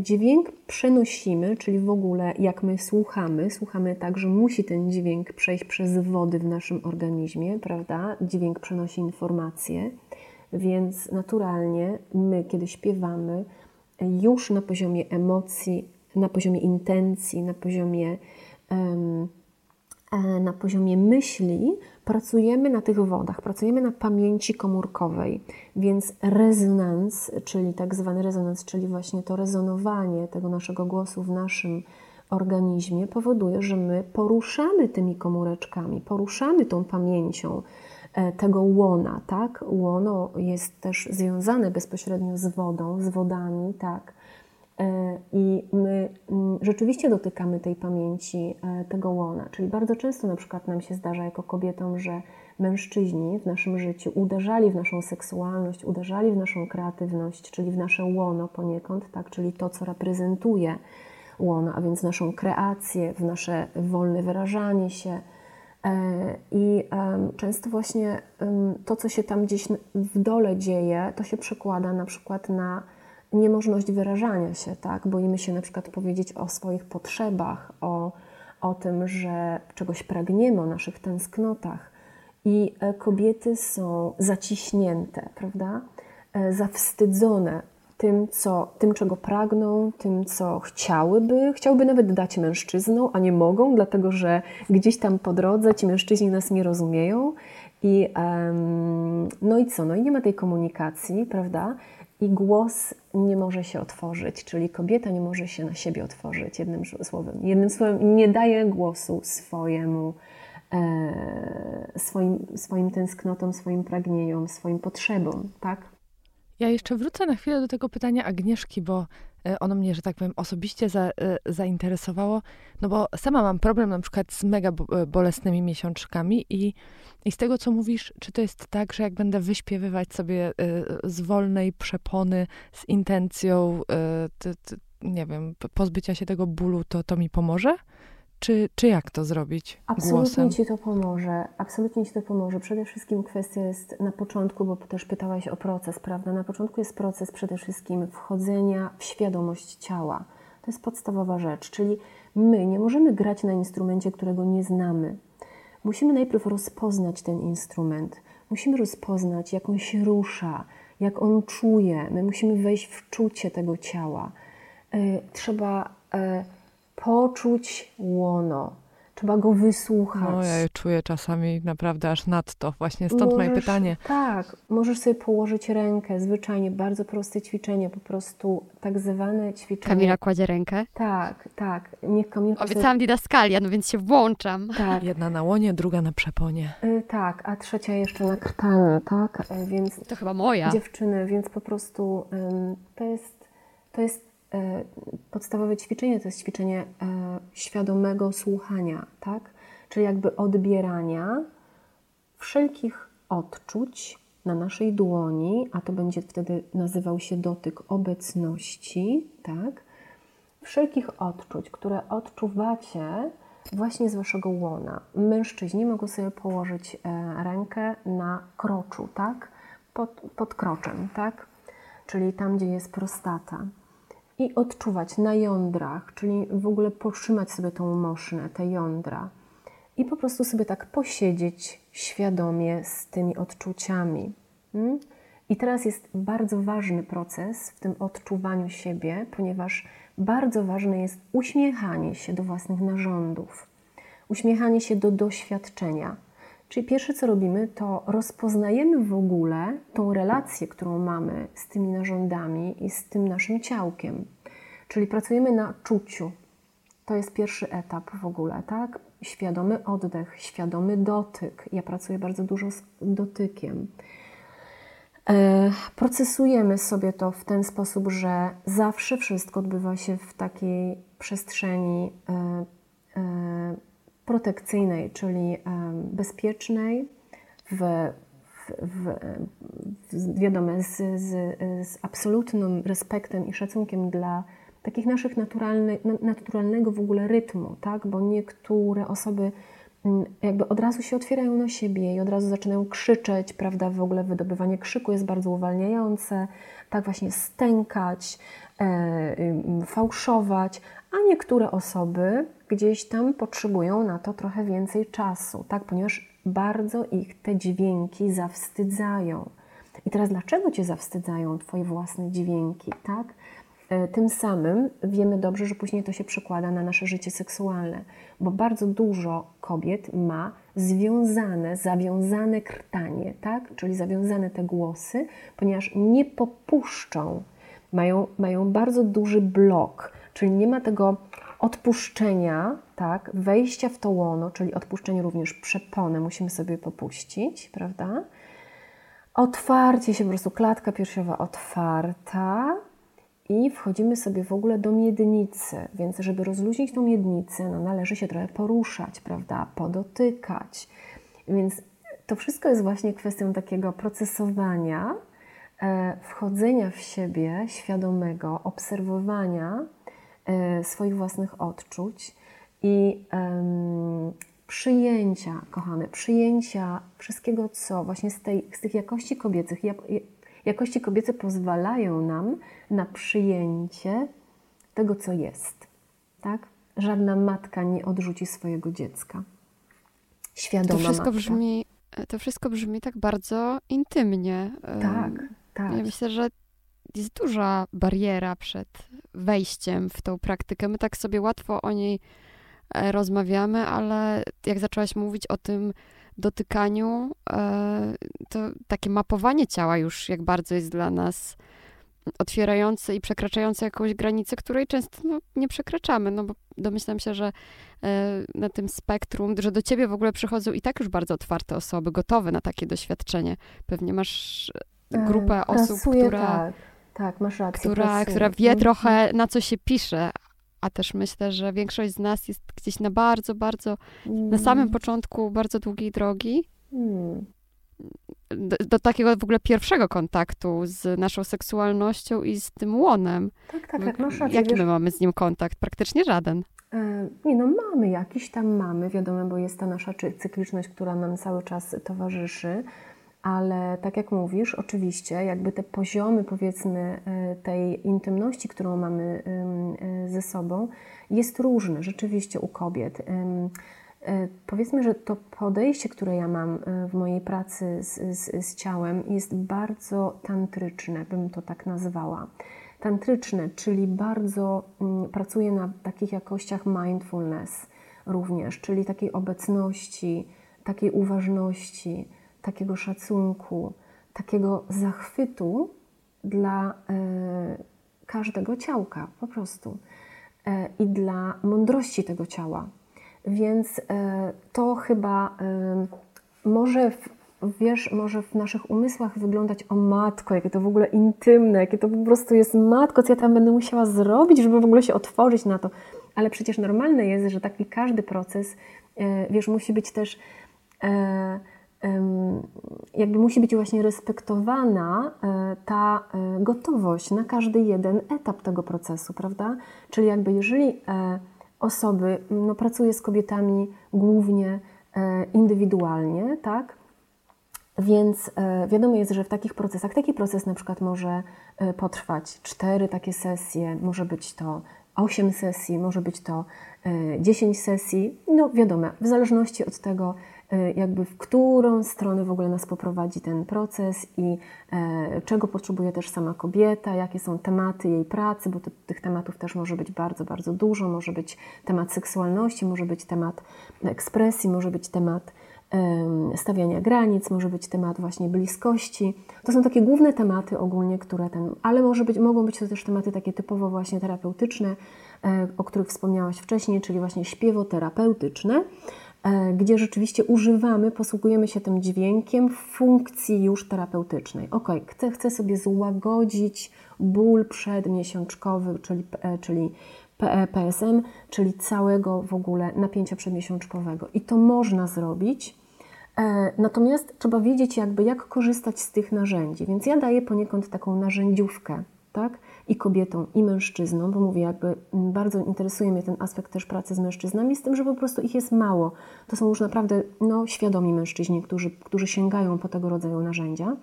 Dźwięk przenosimy, czyli w ogóle jak my słuchamy, słuchamy tak, że musi ten dźwięk przejść przez wody w naszym organizmie, prawda? Dźwięk przenosi informacje, więc naturalnie my, kiedy śpiewamy, już na poziomie emocji, na poziomie intencji, na poziomie, um, na poziomie myśli, pracujemy na tych wodach, pracujemy na pamięci komórkowej, więc rezonans, czyli tak zwany rezonans, czyli właśnie to rezonowanie tego naszego głosu w naszym organizmie powoduje, że my poruszamy tymi komóreczkami, poruszamy tą pamięcią e, tego łona, tak? Łono jest też związane bezpośrednio z wodą, z wodami, tak? E, I my mm, rzeczywiście dotykamy tej pamięci e, tego łona. Czyli bardzo często na przykład nam się zdarza jako kobietom, że mężczyźni w naszym życiu uderzali w naszą seksualność, uderzali w naszą kreatywność, czyli w nasze łono poniekąd, tak? czyli to, co reprezentuje łono, a więc naszą kreację, w nasze wolne wyrażanie się. E, I często właśnie to, co się tam gdzieś w dole dzieje, to się przekłada na przykład na niemożność wyrażania się, tak? Boimy się na przykład powiedzieć o swoich potrzebach, o, o tym, że czegoś pragniemy, o naszych tęsknotach. I e, kobiety są zaciśnięte, prawda? E, zawstydzone tym, co, tym, czego pragną, tym, co chciałyby. Chciałyby nawet dać mężczyznom, a nie mogą, dlatego że gdzieś tam po drodze ci mężczyźni nas nie rozumieją. I, um, no i co? No i nie ma tej komunikacji, prawda? I głos nie może się otworzyć, czyli kobieta nie może się na siebie otworzyć, jednym słowem. Jednym słowem, nie daje głosu swojemu, e, swoim, swoim tęsknotom, swoim pragnieniom, swoim potrzebom, tak? Ja jeszcze wrócę na chwilę do tego pytania Agnieszki, bo ono mnie, że tak powiem, osobiście za, e, zainteresowało, no bo sama mam problem na przykład z mega e, bolesnymi miesiączkami i i z tego, co mówisz, czy to jest tak, że jak będę wyśpiewywać sobie z wolnej przepony, z intencją, nie wiem, pozbycia się tego bólu, to to mi pomoże? Czy, czy jak to zrobić Absolutnie głosem? Ci to pomoże. Absolutnie Ci to pomoże. Przede wszystkim kwestia jest na początku, bo też pytałaś o proces, prawda? Na początku jest proces przede wszystkim wchodzenia w świadomość ciała. To jest podstawowa rzecz, czyli my nie możemy grać na instrumencie, którego nie znamy. Musimy najpierw rozpoznać ten instrument. Musimy rozpoznać, jak on się rusza, jak on czuje. My musimy wejść w czucie tego ciała. E, trzeba e, poczuć łono, Trzeba go wysłuchać. No, ja je czuję czasami naprawdę aż nadto. Właśnie stąd możesz, moje pytanie. Tak, możesz sobie położyć rękę, zwyczajnie, bardzo proste ćwiczenie, po prostu tak zwane ćwiczenie. Kamila kładzie rękę? Tak, tak. Niech Kamilka Obiecałam sobie... didaskalia, no więc się włączam. Tak. Jedna na łonie, druga na przeponie. Y, tak, a trzecia jeszcze na krtanie, tak? Y, więc... To chyba moja. Dziewczyny, więc po prostu to jest, to jest podstawowe ćwiczenie to jest ćwiczenie e, świadomego słuchania, tak? Czyli jakby odbierania wszelkich odczuć na naszej dłoni, a to będzie wtedy nazywał się dotyk obecności, tak? Wszelkich odczuć, które odczuwacie właśnie z waszego łona. Mężczyźni mogą sobie położyć e, rękę na kroczu, tak? Pod, pod kroczem, tak? Czyli tam, gdzie jest prostata i odczuwać na jądrach, czyli w ogóle potrzymać sobie tą mosznę, te jądra i po prostu sobie tak posiedzieć świadomie z tymi odczuciami. Hmm? I teraz jest bardzo ważny proces w tym odczuwaniu siebie, ponieważ bardzo ważne jest uśmiechanie się do własnych narządów, uśmiechanie się do doświadczenia. Czyli pierwsze, co robimy, to rozpoznajemy w ogóle tą relację, którą mamy z tymi narządami i z tym naszym ciałkiem. Czyli pracujemy na czuciu. To jest pierwszy etap w ogóle, tak? Świadomy oddech, świadomy dotyk. Ja pracuję bardzo dużo z dotykiem. E, procesujemy sobie to w ten sposób, że zawsze wszystko odbywa się w takiej przestrzeni e, e, protekcyjnej, czyli bezpiecznej, w, w, w, wiadomo, z, z, z absolutnym respektem i szacunkiem dla takich naszych naturalnego w ogóle rytmu, tak? Bo niektóre osoby mm, jakby od razu się otwierają na siebie i od razu zaczynają krzyczeć, prawda? W ogóle wydobywanie krzyku jest bardzo uwalniające, tak właśnie stękać, e, fałszować, a niektóre osoby gdzieś tam potrzebują na to trochę więcej czasu, tak? Ponieważ bardzo ich te dźwięki zawstydzają. I teraz dlaczego cię zawstydzają twoje własne dźwięki, tak? E, tym samym wiemy dobrze, że później to się przekłada na nasze życie seksualne, bo bardzo dużo kobiet ma związane, zawiązane krtanie, tak? czyli zawiązane te głosy, ponieważ nie popuszczą, mają, mają bardzo duży blok, czyli nie ma tego odpuszczenia, tak? wejścia w to łono, czyli odpuszczenie również przeponę musimy sobie popuścić, prawda? Otwarcie się, po prostu klatka piersiowa otwarta, i wchodzimy sobie w ogóle do miednicy, więc żeby rozluźnić tą miednicę, no należy się trochę poruszać, prawda, podotykać. Więc to wszystko jest właśnie kwestią takiego procesowania, e, wchodzenia w siebie świadomego, obserwowania swoich własnych odczuć i przyjęcia, kochane, przyjęcia wszystkiego, co właśnie z, tej, z tych jakości kobiecych, Jakości kobiece pozwalają nam na przyjęcie tego, co jest. Tak? Żadna matka nie odrzuci swojego dziecka. Świadoma to wszystko matka. Brzmi, to wszystko brzmi tak bardzo intymnie. Tak, tak. Ja myślę, że jest duża bariera przed wejściem w tą praktykę. My tak sobie łatwo o niej e, rozmawiamy, ale jak zaczęłaś mówić o tym dotykaniu, e, to takie mapowanie ciała już jak bardzo jest dla nas otwierające i przekraczające jakąś granicę, której często no, nie przekraczamy, no bo domyślam się, że e, na tym spektrum, że do ciebie w ogóle przychodzą i tak już bardzo otwarte osoby, gotowe na takie doświadczenie. Pewnie masz grupę osób, która... Tak. Tak, masz rację. Która, która wie mhm. trochę, na co się pisze, a też myślę, że większość z nas jest gdzieś na bardzo, bardzo, mm. na samym początku bardzo długiej drogi. Mm. Do, do, takiego w ogóle pierwszego kontaktu z naszą seksualnością i z tym łonem. Tak, tak, tak, masz rację. Jaki wiesz, my mamy z nim kontakt? Praktycznie żaden. E, nie no, mamy, jakiś tam mamy, wiadomo, bo jest ta nasza cykliczność, która nam cały czas towarzyszy ale tak jak mówisz, oczywiście, jakby te poziomy, powiedzmy, e, tej intymności, którą mamy e, ze sobą, jest różne rzeczywiście u kobiet. E, powiedzmy, że to podejście, które ja mam w mojej pracy z, z, z ciałem, jest bardzo tantryczne, bym to tak nazwała. Tantryczne, czyli bardzo pracuję na takich jakościach mindfulness również, czyli takiej obecności, takiej uważności takiego szacunku, takiego zachwytu dla e, każdego ciałka po prostu e, i dla mądrości tego ciała. Więc e, to chyba może w, wiesz, może w naszych umysłach wyglądać o matko, jakie to w ogóle intymne, jakie to po prostu jest matko, co ja tam będę musiała zrobić, żeby w ogóle się otworzyć na to. Ale przecież normalne jest, że taki każdy proces, wiesz, musi być też jakby musi być właśnie respektowana e, ta e, gotowość na każdy jeden etap tego procesu, prawda? Czyli jakby jeżeli e, osoby, no pracuję z kobietami głównie indywidualnie, tak? Więc wiadomo jest, że w takich procesach, taki proces na przykład może potrwać cztery takie sesje, może być to osiem sesji, może być to dziesięć sesji, no wiadomo, w zależności od tego, jakby w którą stronę w ogóle nas poprowadzi ten proces i e, czego potrzebuje też sama kobieta, jakie są tematy jej pracy, bo tych tematów też może być bardzo, bardzo dużo. Może być temat seksualności, może być temat ekspresji, może być temat stawiania granic, może być temat właśnie bliskości. To są takie główne tematy ogólnie, które ten, ale może być, mogą być to też tematy takie typowo właśnie terapeutyczne, e, o których wspomniałaś wcześniej, czyli właśnie śpiewoterapeutyczne. E, gdzie rzeczywiście używamy, posługujemy się tym dźwiękiem w funkcji już terapeutycznej. Ok, chcę, chcę sobie złagodzić ból przedmiesiączkowy, czyli, e, czyli PSM, czyli całego w ogóle napięcia przedmiesiączkowego. I to można zrobić. E, natomiast trzeba wiedzieć, jakby jak korzystać z tych narzędzi. Więc ja daję poniekąd taką narzędziówkę, tak? I kobietą, i mężczyzną, bo mówię, jakby mm, bardzo interesuje mnie ten aspekt też pracy z mężczyznami, z tym, że po prostu ich jest mało. To są już naprawdę no, świadomi mężczyźni, którzy, którzy sięgają po tego rodzaju narzędzia.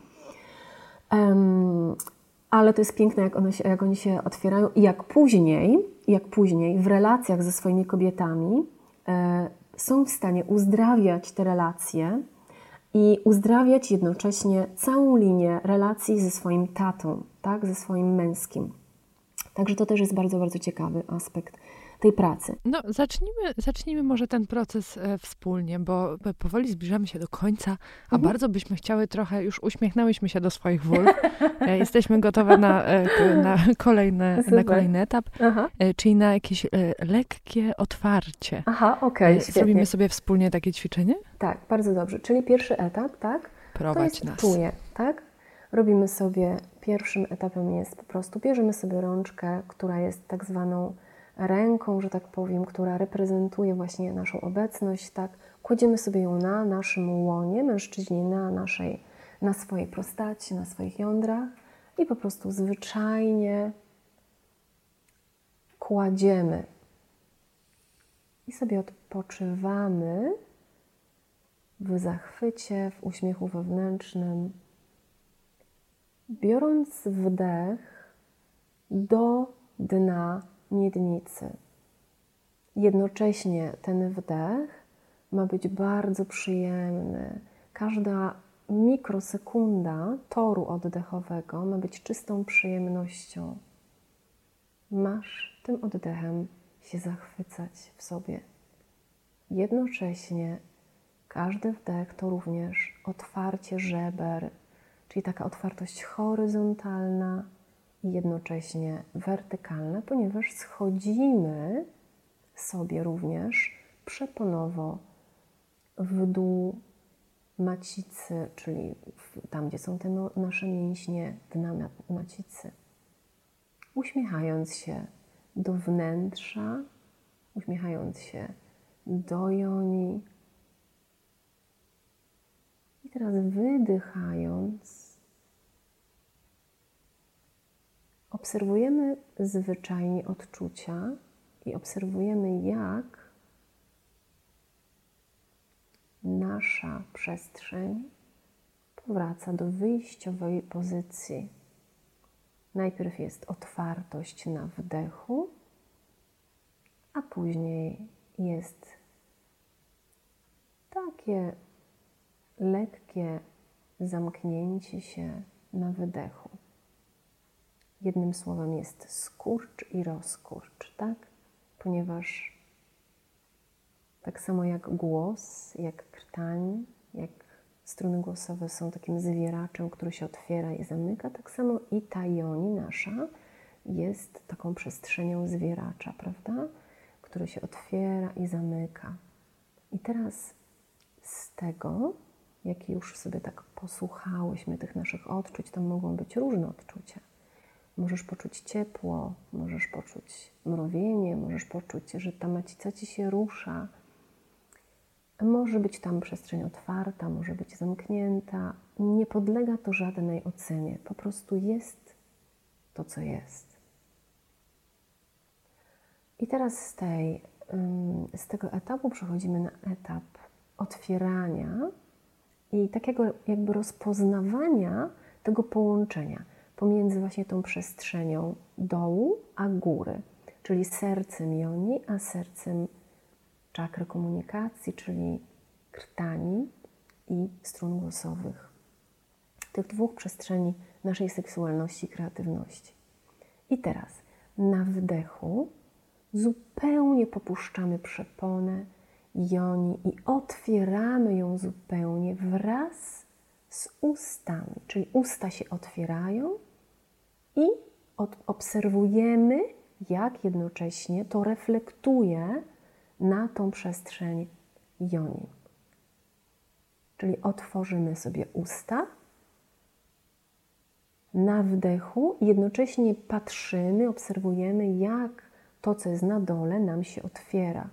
Um, ale to jest piękne, jak, one się, jak oni się otwierają i jak później, jak później w relacjach ze swoimi kobietami e, są w stanie uzdrawiać te relacje i uzdrawiać jednocześnie całą linię relacji ze swoim tatą, tak, ze swoim męskim. Także to też jest bardzo, bardzo ciekawy aspekt tej pracy. No, zacznijmy, zacznijmy może ten proces e, wspólnie, bo powoli zbliżamy się do końca, a mhm. bardzo byśmy chciały trochę, już uśmiechnęłyśmy się do swoich wól. E, jesteśmy gotowe na, e, na, kolejne, na kolejny etap, Aha. Czyli na jakieś lekkie otwarcie. Aha, okej, okay, Zrobimy sobie wspólnie takie ćwiczenie? Tak, bardzo dobrze. Czyli pierwszy etap, tak? Prowadź nas. Czuję, tak? Robimy sobie, pierwszym etapem jest po prostu, bierzemy sobie rączkę, która jest tak zwaną ręką, że tak powiem, która reprezentuje właśnie naszą obecność, tak, kładziemy sobie ją na naszym łonie, mężczyźnie na naszej, na swojej prostaci, na swoich jądrach i po prostu zwyczajnie kładziemy. I sobie odpoczywamy w zachwycie, w uśmiechu wewnętrznym, biorąc wdech do dna miednicy. Jednocześnie ten wdech ma być bardzo przyjemny. Każda mikrosekunda toru oddechowego ma być czystą przyjemnością. Masz tym oddechem się zachwycać w sobie. Jednocześnie każdy wdech to również otwarcie żeber, czyli taka otwartość horyzontalna, i jednocześnie wertykalne, ponieważ schodzimy sobie również przeponowo w dół macicy, czyli tam, gdzie są te no, nasze mięśnie dna macicy. Uśmiechając się do wnętrza, uśmiechając się do joni. I teraz wydychając, Obserwujemy zwyczajnie odczucia i obserwujemy, jak nasza przestrzeń powraca do wyjściowej pozycji. Najpierw jest otwartość na wdechu, a później jest takie lekkie zamknięcie się na wydechu. Jednym słowem jest skurcz i rozkurcz, tak? Ponieważ tak samo jak głos, jak krtań, jak struny głosowe są takim zwieraczem, który się otwiera i zamyka, tak samo i ta joni nasza jest taką przestrzenią zwieracza, prawda? Który się otwiera i zamyka. I teraz z tego, jak już sobie tak posłuchałyśmy tych naszych odczuć, to mogą być różne odczucia. Możesz poczuć ciepło, możesz poczuć mrowienie, możesz poczuć, że ta macica ci się rusza. Może być tam przestrzeń otwarta, może być zamknięta. Nie podlega to żadnej ocenie. Po prostu jest to, co jest. I teraz z, tej, z tego etapu przechodzimy na etap otwierania i takiego jakby rozpoznawania tego połączenia pomiędzy właśnie tą przestrzenią dołu a góry, czyli sercem joni, a sercem czakry komunikacji, czyli krtani i strun głosowych. Tych dwóch przestrzeni naszej seksualności i kreatywności. I teraz na wdechu zupełnie popuszczamy przeponę joni i otwieramy ją zupełnie wraz z ustami, czyli usta się otwierają i obserwujemy, jak jednocześnie to reflektuje na tą przestrzeń joni. Czyli otworzymy sobie usta na wdechu, jednocześnie patrzymy, obserwujemy, jak to, co jest na dole, nam się otwiera.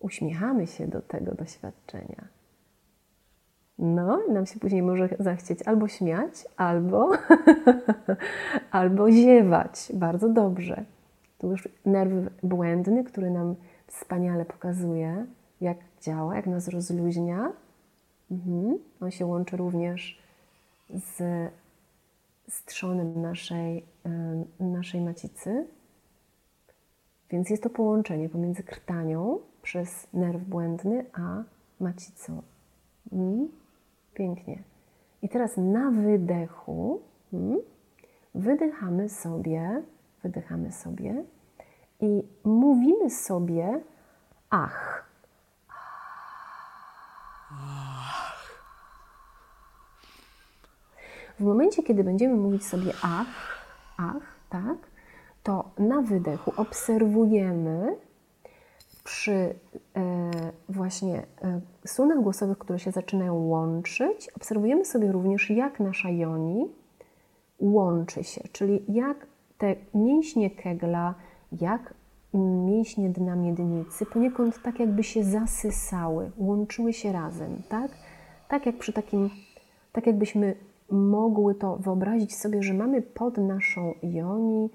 Uśmiechamy się do tego doświadczenia. No, nam się później może zachcieć albo śmiać, albo, albo ziewać. Bardzo dobrze. Tu już nerw błędny, który nam wspaniale pokazuje, jak działa, jak nas rozluźnia. Mhm. On się łączy również z, z trzonem naszej, naszej macicy. Więc jest to połączenie pomiędzy krtanią przez nerw błędny a macicą. Mhm. Pięknie. I teraz na wydechu hmm, wydychamy sobie, wydychamy sobie i mówimy sobie ach. W momencie, kiedy będziemy mówić sobie ach, ach, tak, to na wydechu obserwujemy przy e, właśnie e, strunach głosowych, które się zaczynają łączyć, obserwujemy sobie również, jak nasza joni łączy się, czyli jak te mięśnie kegla, jak mięśnie dna miednicy poniekąd tak jakby się zasysały, łączyły się razem, tak? Tak jak przy takim, tak jakbyśmy mogły to wyobrazić sobie, że mamy pod naszą joni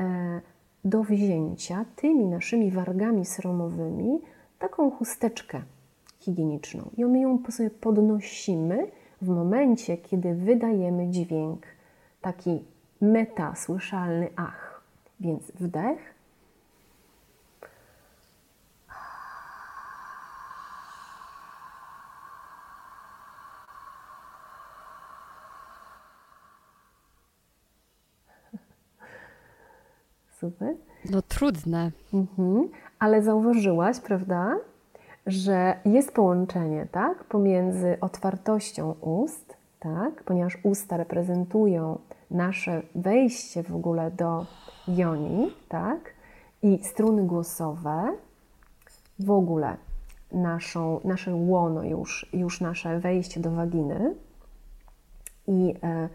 e, do wzięcia tymi naszymi wargami sromowymi taką chusteczkę higieniczną. I my ją sobie podnosimy w momencie, kiedy wydajemy dźwięk, taki meta, słyszalny ach. Więc wdech, No trudne. Mhm. Ale zauważyłaś, prawda, że jest połączenie, tak, pomiędzy otwartością ust, tak, ponieważ usta reprezentują nasze wejście w ogóle do joni, tak, i struny głosowe, w ogóle naszą, nasze łono już, już nasze wejście do waginy i E,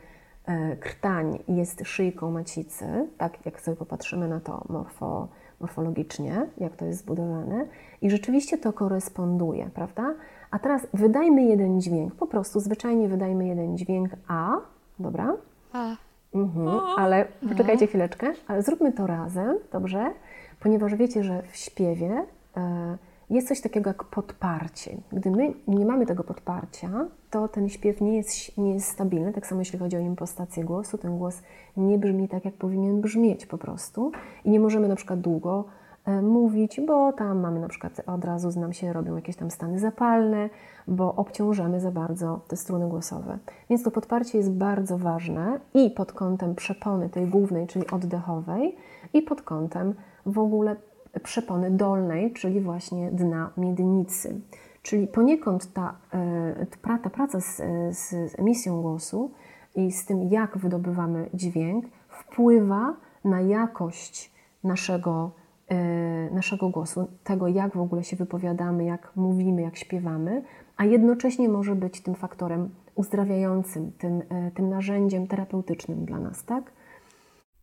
krtań jest szyjką macicy, tak jak sobie popatrzymy na to morfo, morfologicznie, jak to jest zbudowane, i rzeczywiście to koresponduje, prawda? A teraz wydajmy jeden dźwięk, po prostu zwyczajnie wydajmy jeden dźwięk A, dobra? A. Mhm, ale poczekajcie chwileczkę, ale zróbmy to razem, dobrze? Ponieważ wiecie, że w śpiewie. E, jest coś takiego jak podparcie. Gdy my nie mamy tego podparcia, to ten śpiew nie jest, nie jest stabilny. Tak samo jeśli chodzi o impostację głosu, ten głos nie brzmi tak, jak powinien brzmieć po prostu. I nie możemy na przykład długo e, mówić, bo tam mamy na przykład od razu nam się robią jakieś tam stany zapalne, bo obciążamy za bardzo te struny głosowe. Więc to podparcie jest bardzo ważne i pod kątem przepony tej głównej, czyli oddechowej, i pod kątem w ogóle przepony dolnej, czyli właśnie dna miednicy. Czyli poniekąd ta, e, ta praca z, z, emisją głosu i z tym, jak wydobywamy dźwięk, wpływa na jakość naszego, e, naszego głosu, tego, jak w ogóle się wypowiadamy, jak mówimy, jak śpiewamy, a jednocześnie może być tym faktorem uzdrawiającym, tym, e, tym narzędziem terapeutycznym dla nas, tak?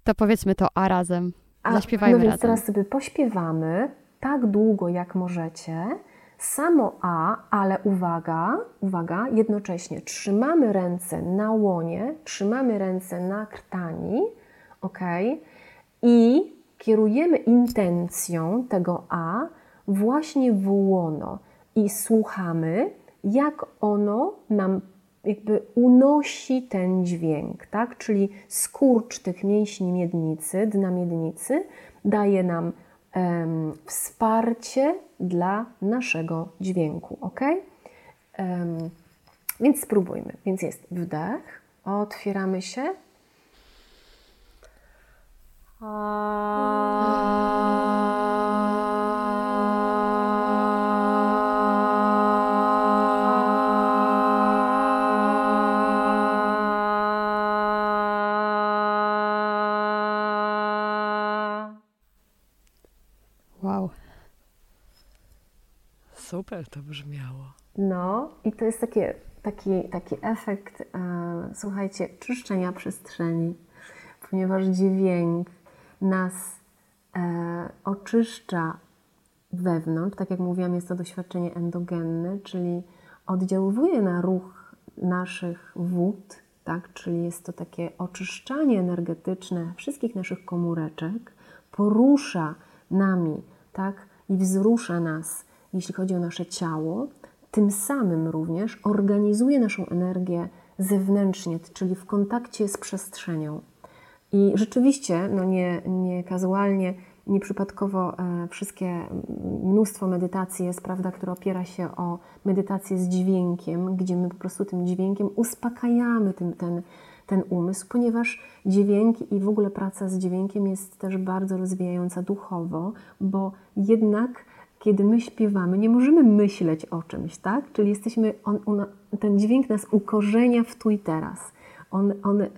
To powiedzmy to A razem. A, Zaśpiewajmy no więc razem. teraz sobie pośpiewamy tak długo, jak możecie. Samo A, ale uwaga, uwaga, jednocześnie trzymamy ręce na łonie, trzymamy ręce na krtani, ok? I kierujemy intencją tego A właśnie w łono i słuchamy, jak ono nam jakby unosi ten dźwięk, tak? Czyli skurcz tych mięśni miednicy, dna miednicy daje nam um, wsparcie dla naszego dźwięku, ok? Um, więc spróbujmy. Więc jest wdech, otwieramy się. Super to brzmiało. No i to jest takie, taki, taki efekt, e, słuchajcie, czyszczenia przestrzeni, ponieważ dźwięk nas e, oczyszcza wewnątrz. Tak jak mówiłam, jest to doświadczenie endogenne, czyli oddziałuje na ruch naszych wód, tak? czyli jest to takie oczyszczanie energetyczne wszystkich naszych komóreczek, porusza nami tak? i wzrusza nas jeśli chodzi o nasze ciało, tym samym również organizuje naszą energię zewnętrznie, czyli w kontakcie z przestrzenią. I rzeczywiście, no nie, nie kazualnie, nieprzypadkowo e, wszystkie, mnóstwo medytacji jest, prawda, która opiera się o medytację z dźwiękiem, gdzie my po prostu tym dźwiękiem uspokajamy tym, ten, ten umysł, ponieważ dźwięk i w ogóle praca z dźwiękiem jest też bardzo rozwijająca duchowo, bo jednak kiedy my śpiewamy, nie możemy myśleć o czymś, tak? Czyli jesteśmy, on, on, ten dźwięk nas ukorzenia w tu i teraz. On, on y,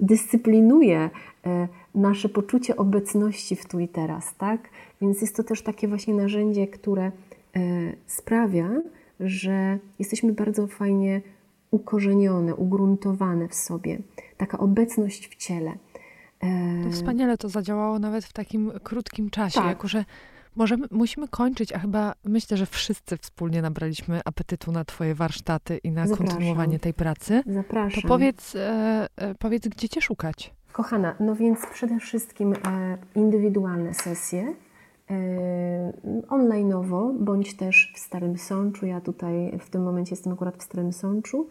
dyscyplinuje y, nasze poczucie obecności w tu i teraz, tak? Więc jest to też takie właśnie narzędzie, które y, sprawia, że jesteśmy bardzo fajnie ukorzenione, ugruntowane w sobie. Taka obecność w ciele. To wspaniale to zadziałało nawet w takim krótkim czasie, tak. jako że Możemy, musimy kończyć, a chyba myślę, że wszyscy wspólnie nabraliśmy apetytu na Twoje warsztaty i na Zapraszam. kontynuowanie tej pracy. Zapraszam. To powiedz, e, e, powiedz, gdzie Cię szukać? Kochana, no więc przede wszystkim e, indywidualne sesje, e, online'owo, bądź też w Starym Sączu. Ja tutaj w tym momencie jestem akurat w Starym Sączu.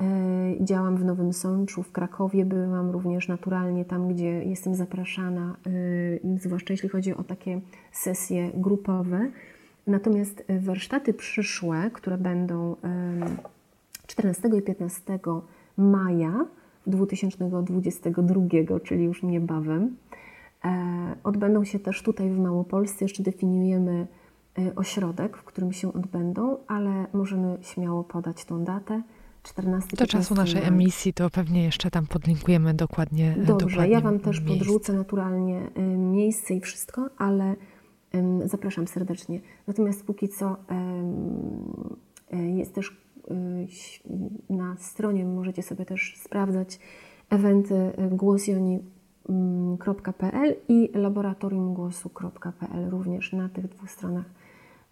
E, działam w Nowym Sączu, w Krakowie byłam również naturalnie tam, gdzie jestem zapraszana, e, zwłaszcza jeśli chodzi o takie sesje grupowe. Natomiast warsztaty przyszłe, które będą 14 i 15 maja 2022, czyli już niebawem, e, odbędą się też tutaj w Małopolsce. Jeszcze definiujemy ośrodek, w którym się odbędą, ale możemy śmiało podać tą datę. 14 Do czasu naszej emisji to pewnie jeszcze tam podlinkujemy dokładnie. Dobrze, dokładnie ja Wam też miejsce. podrzucę naturalnie y, miejsce i wszystko, ale zapraszam serdecznie. Natomiast póki co y, jest też na stronie, możecie sobie też sprawdzać eventy głosjoni.pl i laboratoriumgłosu.pl. Również na tych dwóch stronach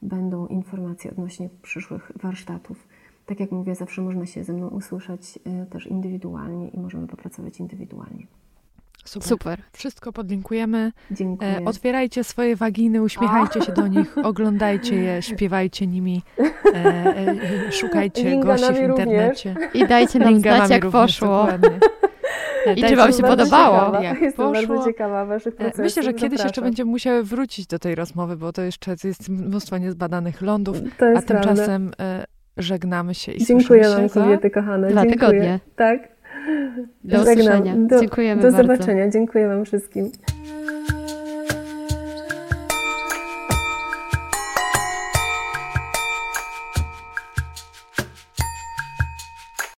będą informacje odnośnie przyszłych warsztatów tak jak mówię, zawsze można się ze mną usłyszeć e, też indywidualnie i możemy popracować indywidualnie. Super. Super. Wszystko podlinkujemy. Dziękuję. E, otwierajcie swoje waginy, uśmiechajcie się do nich, oglądajcie je, śpiewajcie nimi, e, e, szukajcie gości w internecie. Również. I dajcie nam znać, jak poszło. I czy Wam się podobało? Ciekawa. Jak Jestem poszło. bardzo ciekawa Waszych procesów. Myślę, że kiedyś jeszcze będziemy musiały wrócić do tej rozmowy, bo to jeszcze jest mnóstwo niezbadanych lądów, a tymczasem żegnamy się i Dziękuję Wam, kobiety kochane. Dwa Dziękuję. tygodnie. Tak. Do usłyszenia. Do, Dziękujemy Do bardzo. zobaczenia. Dziękuję Wam wszystkim.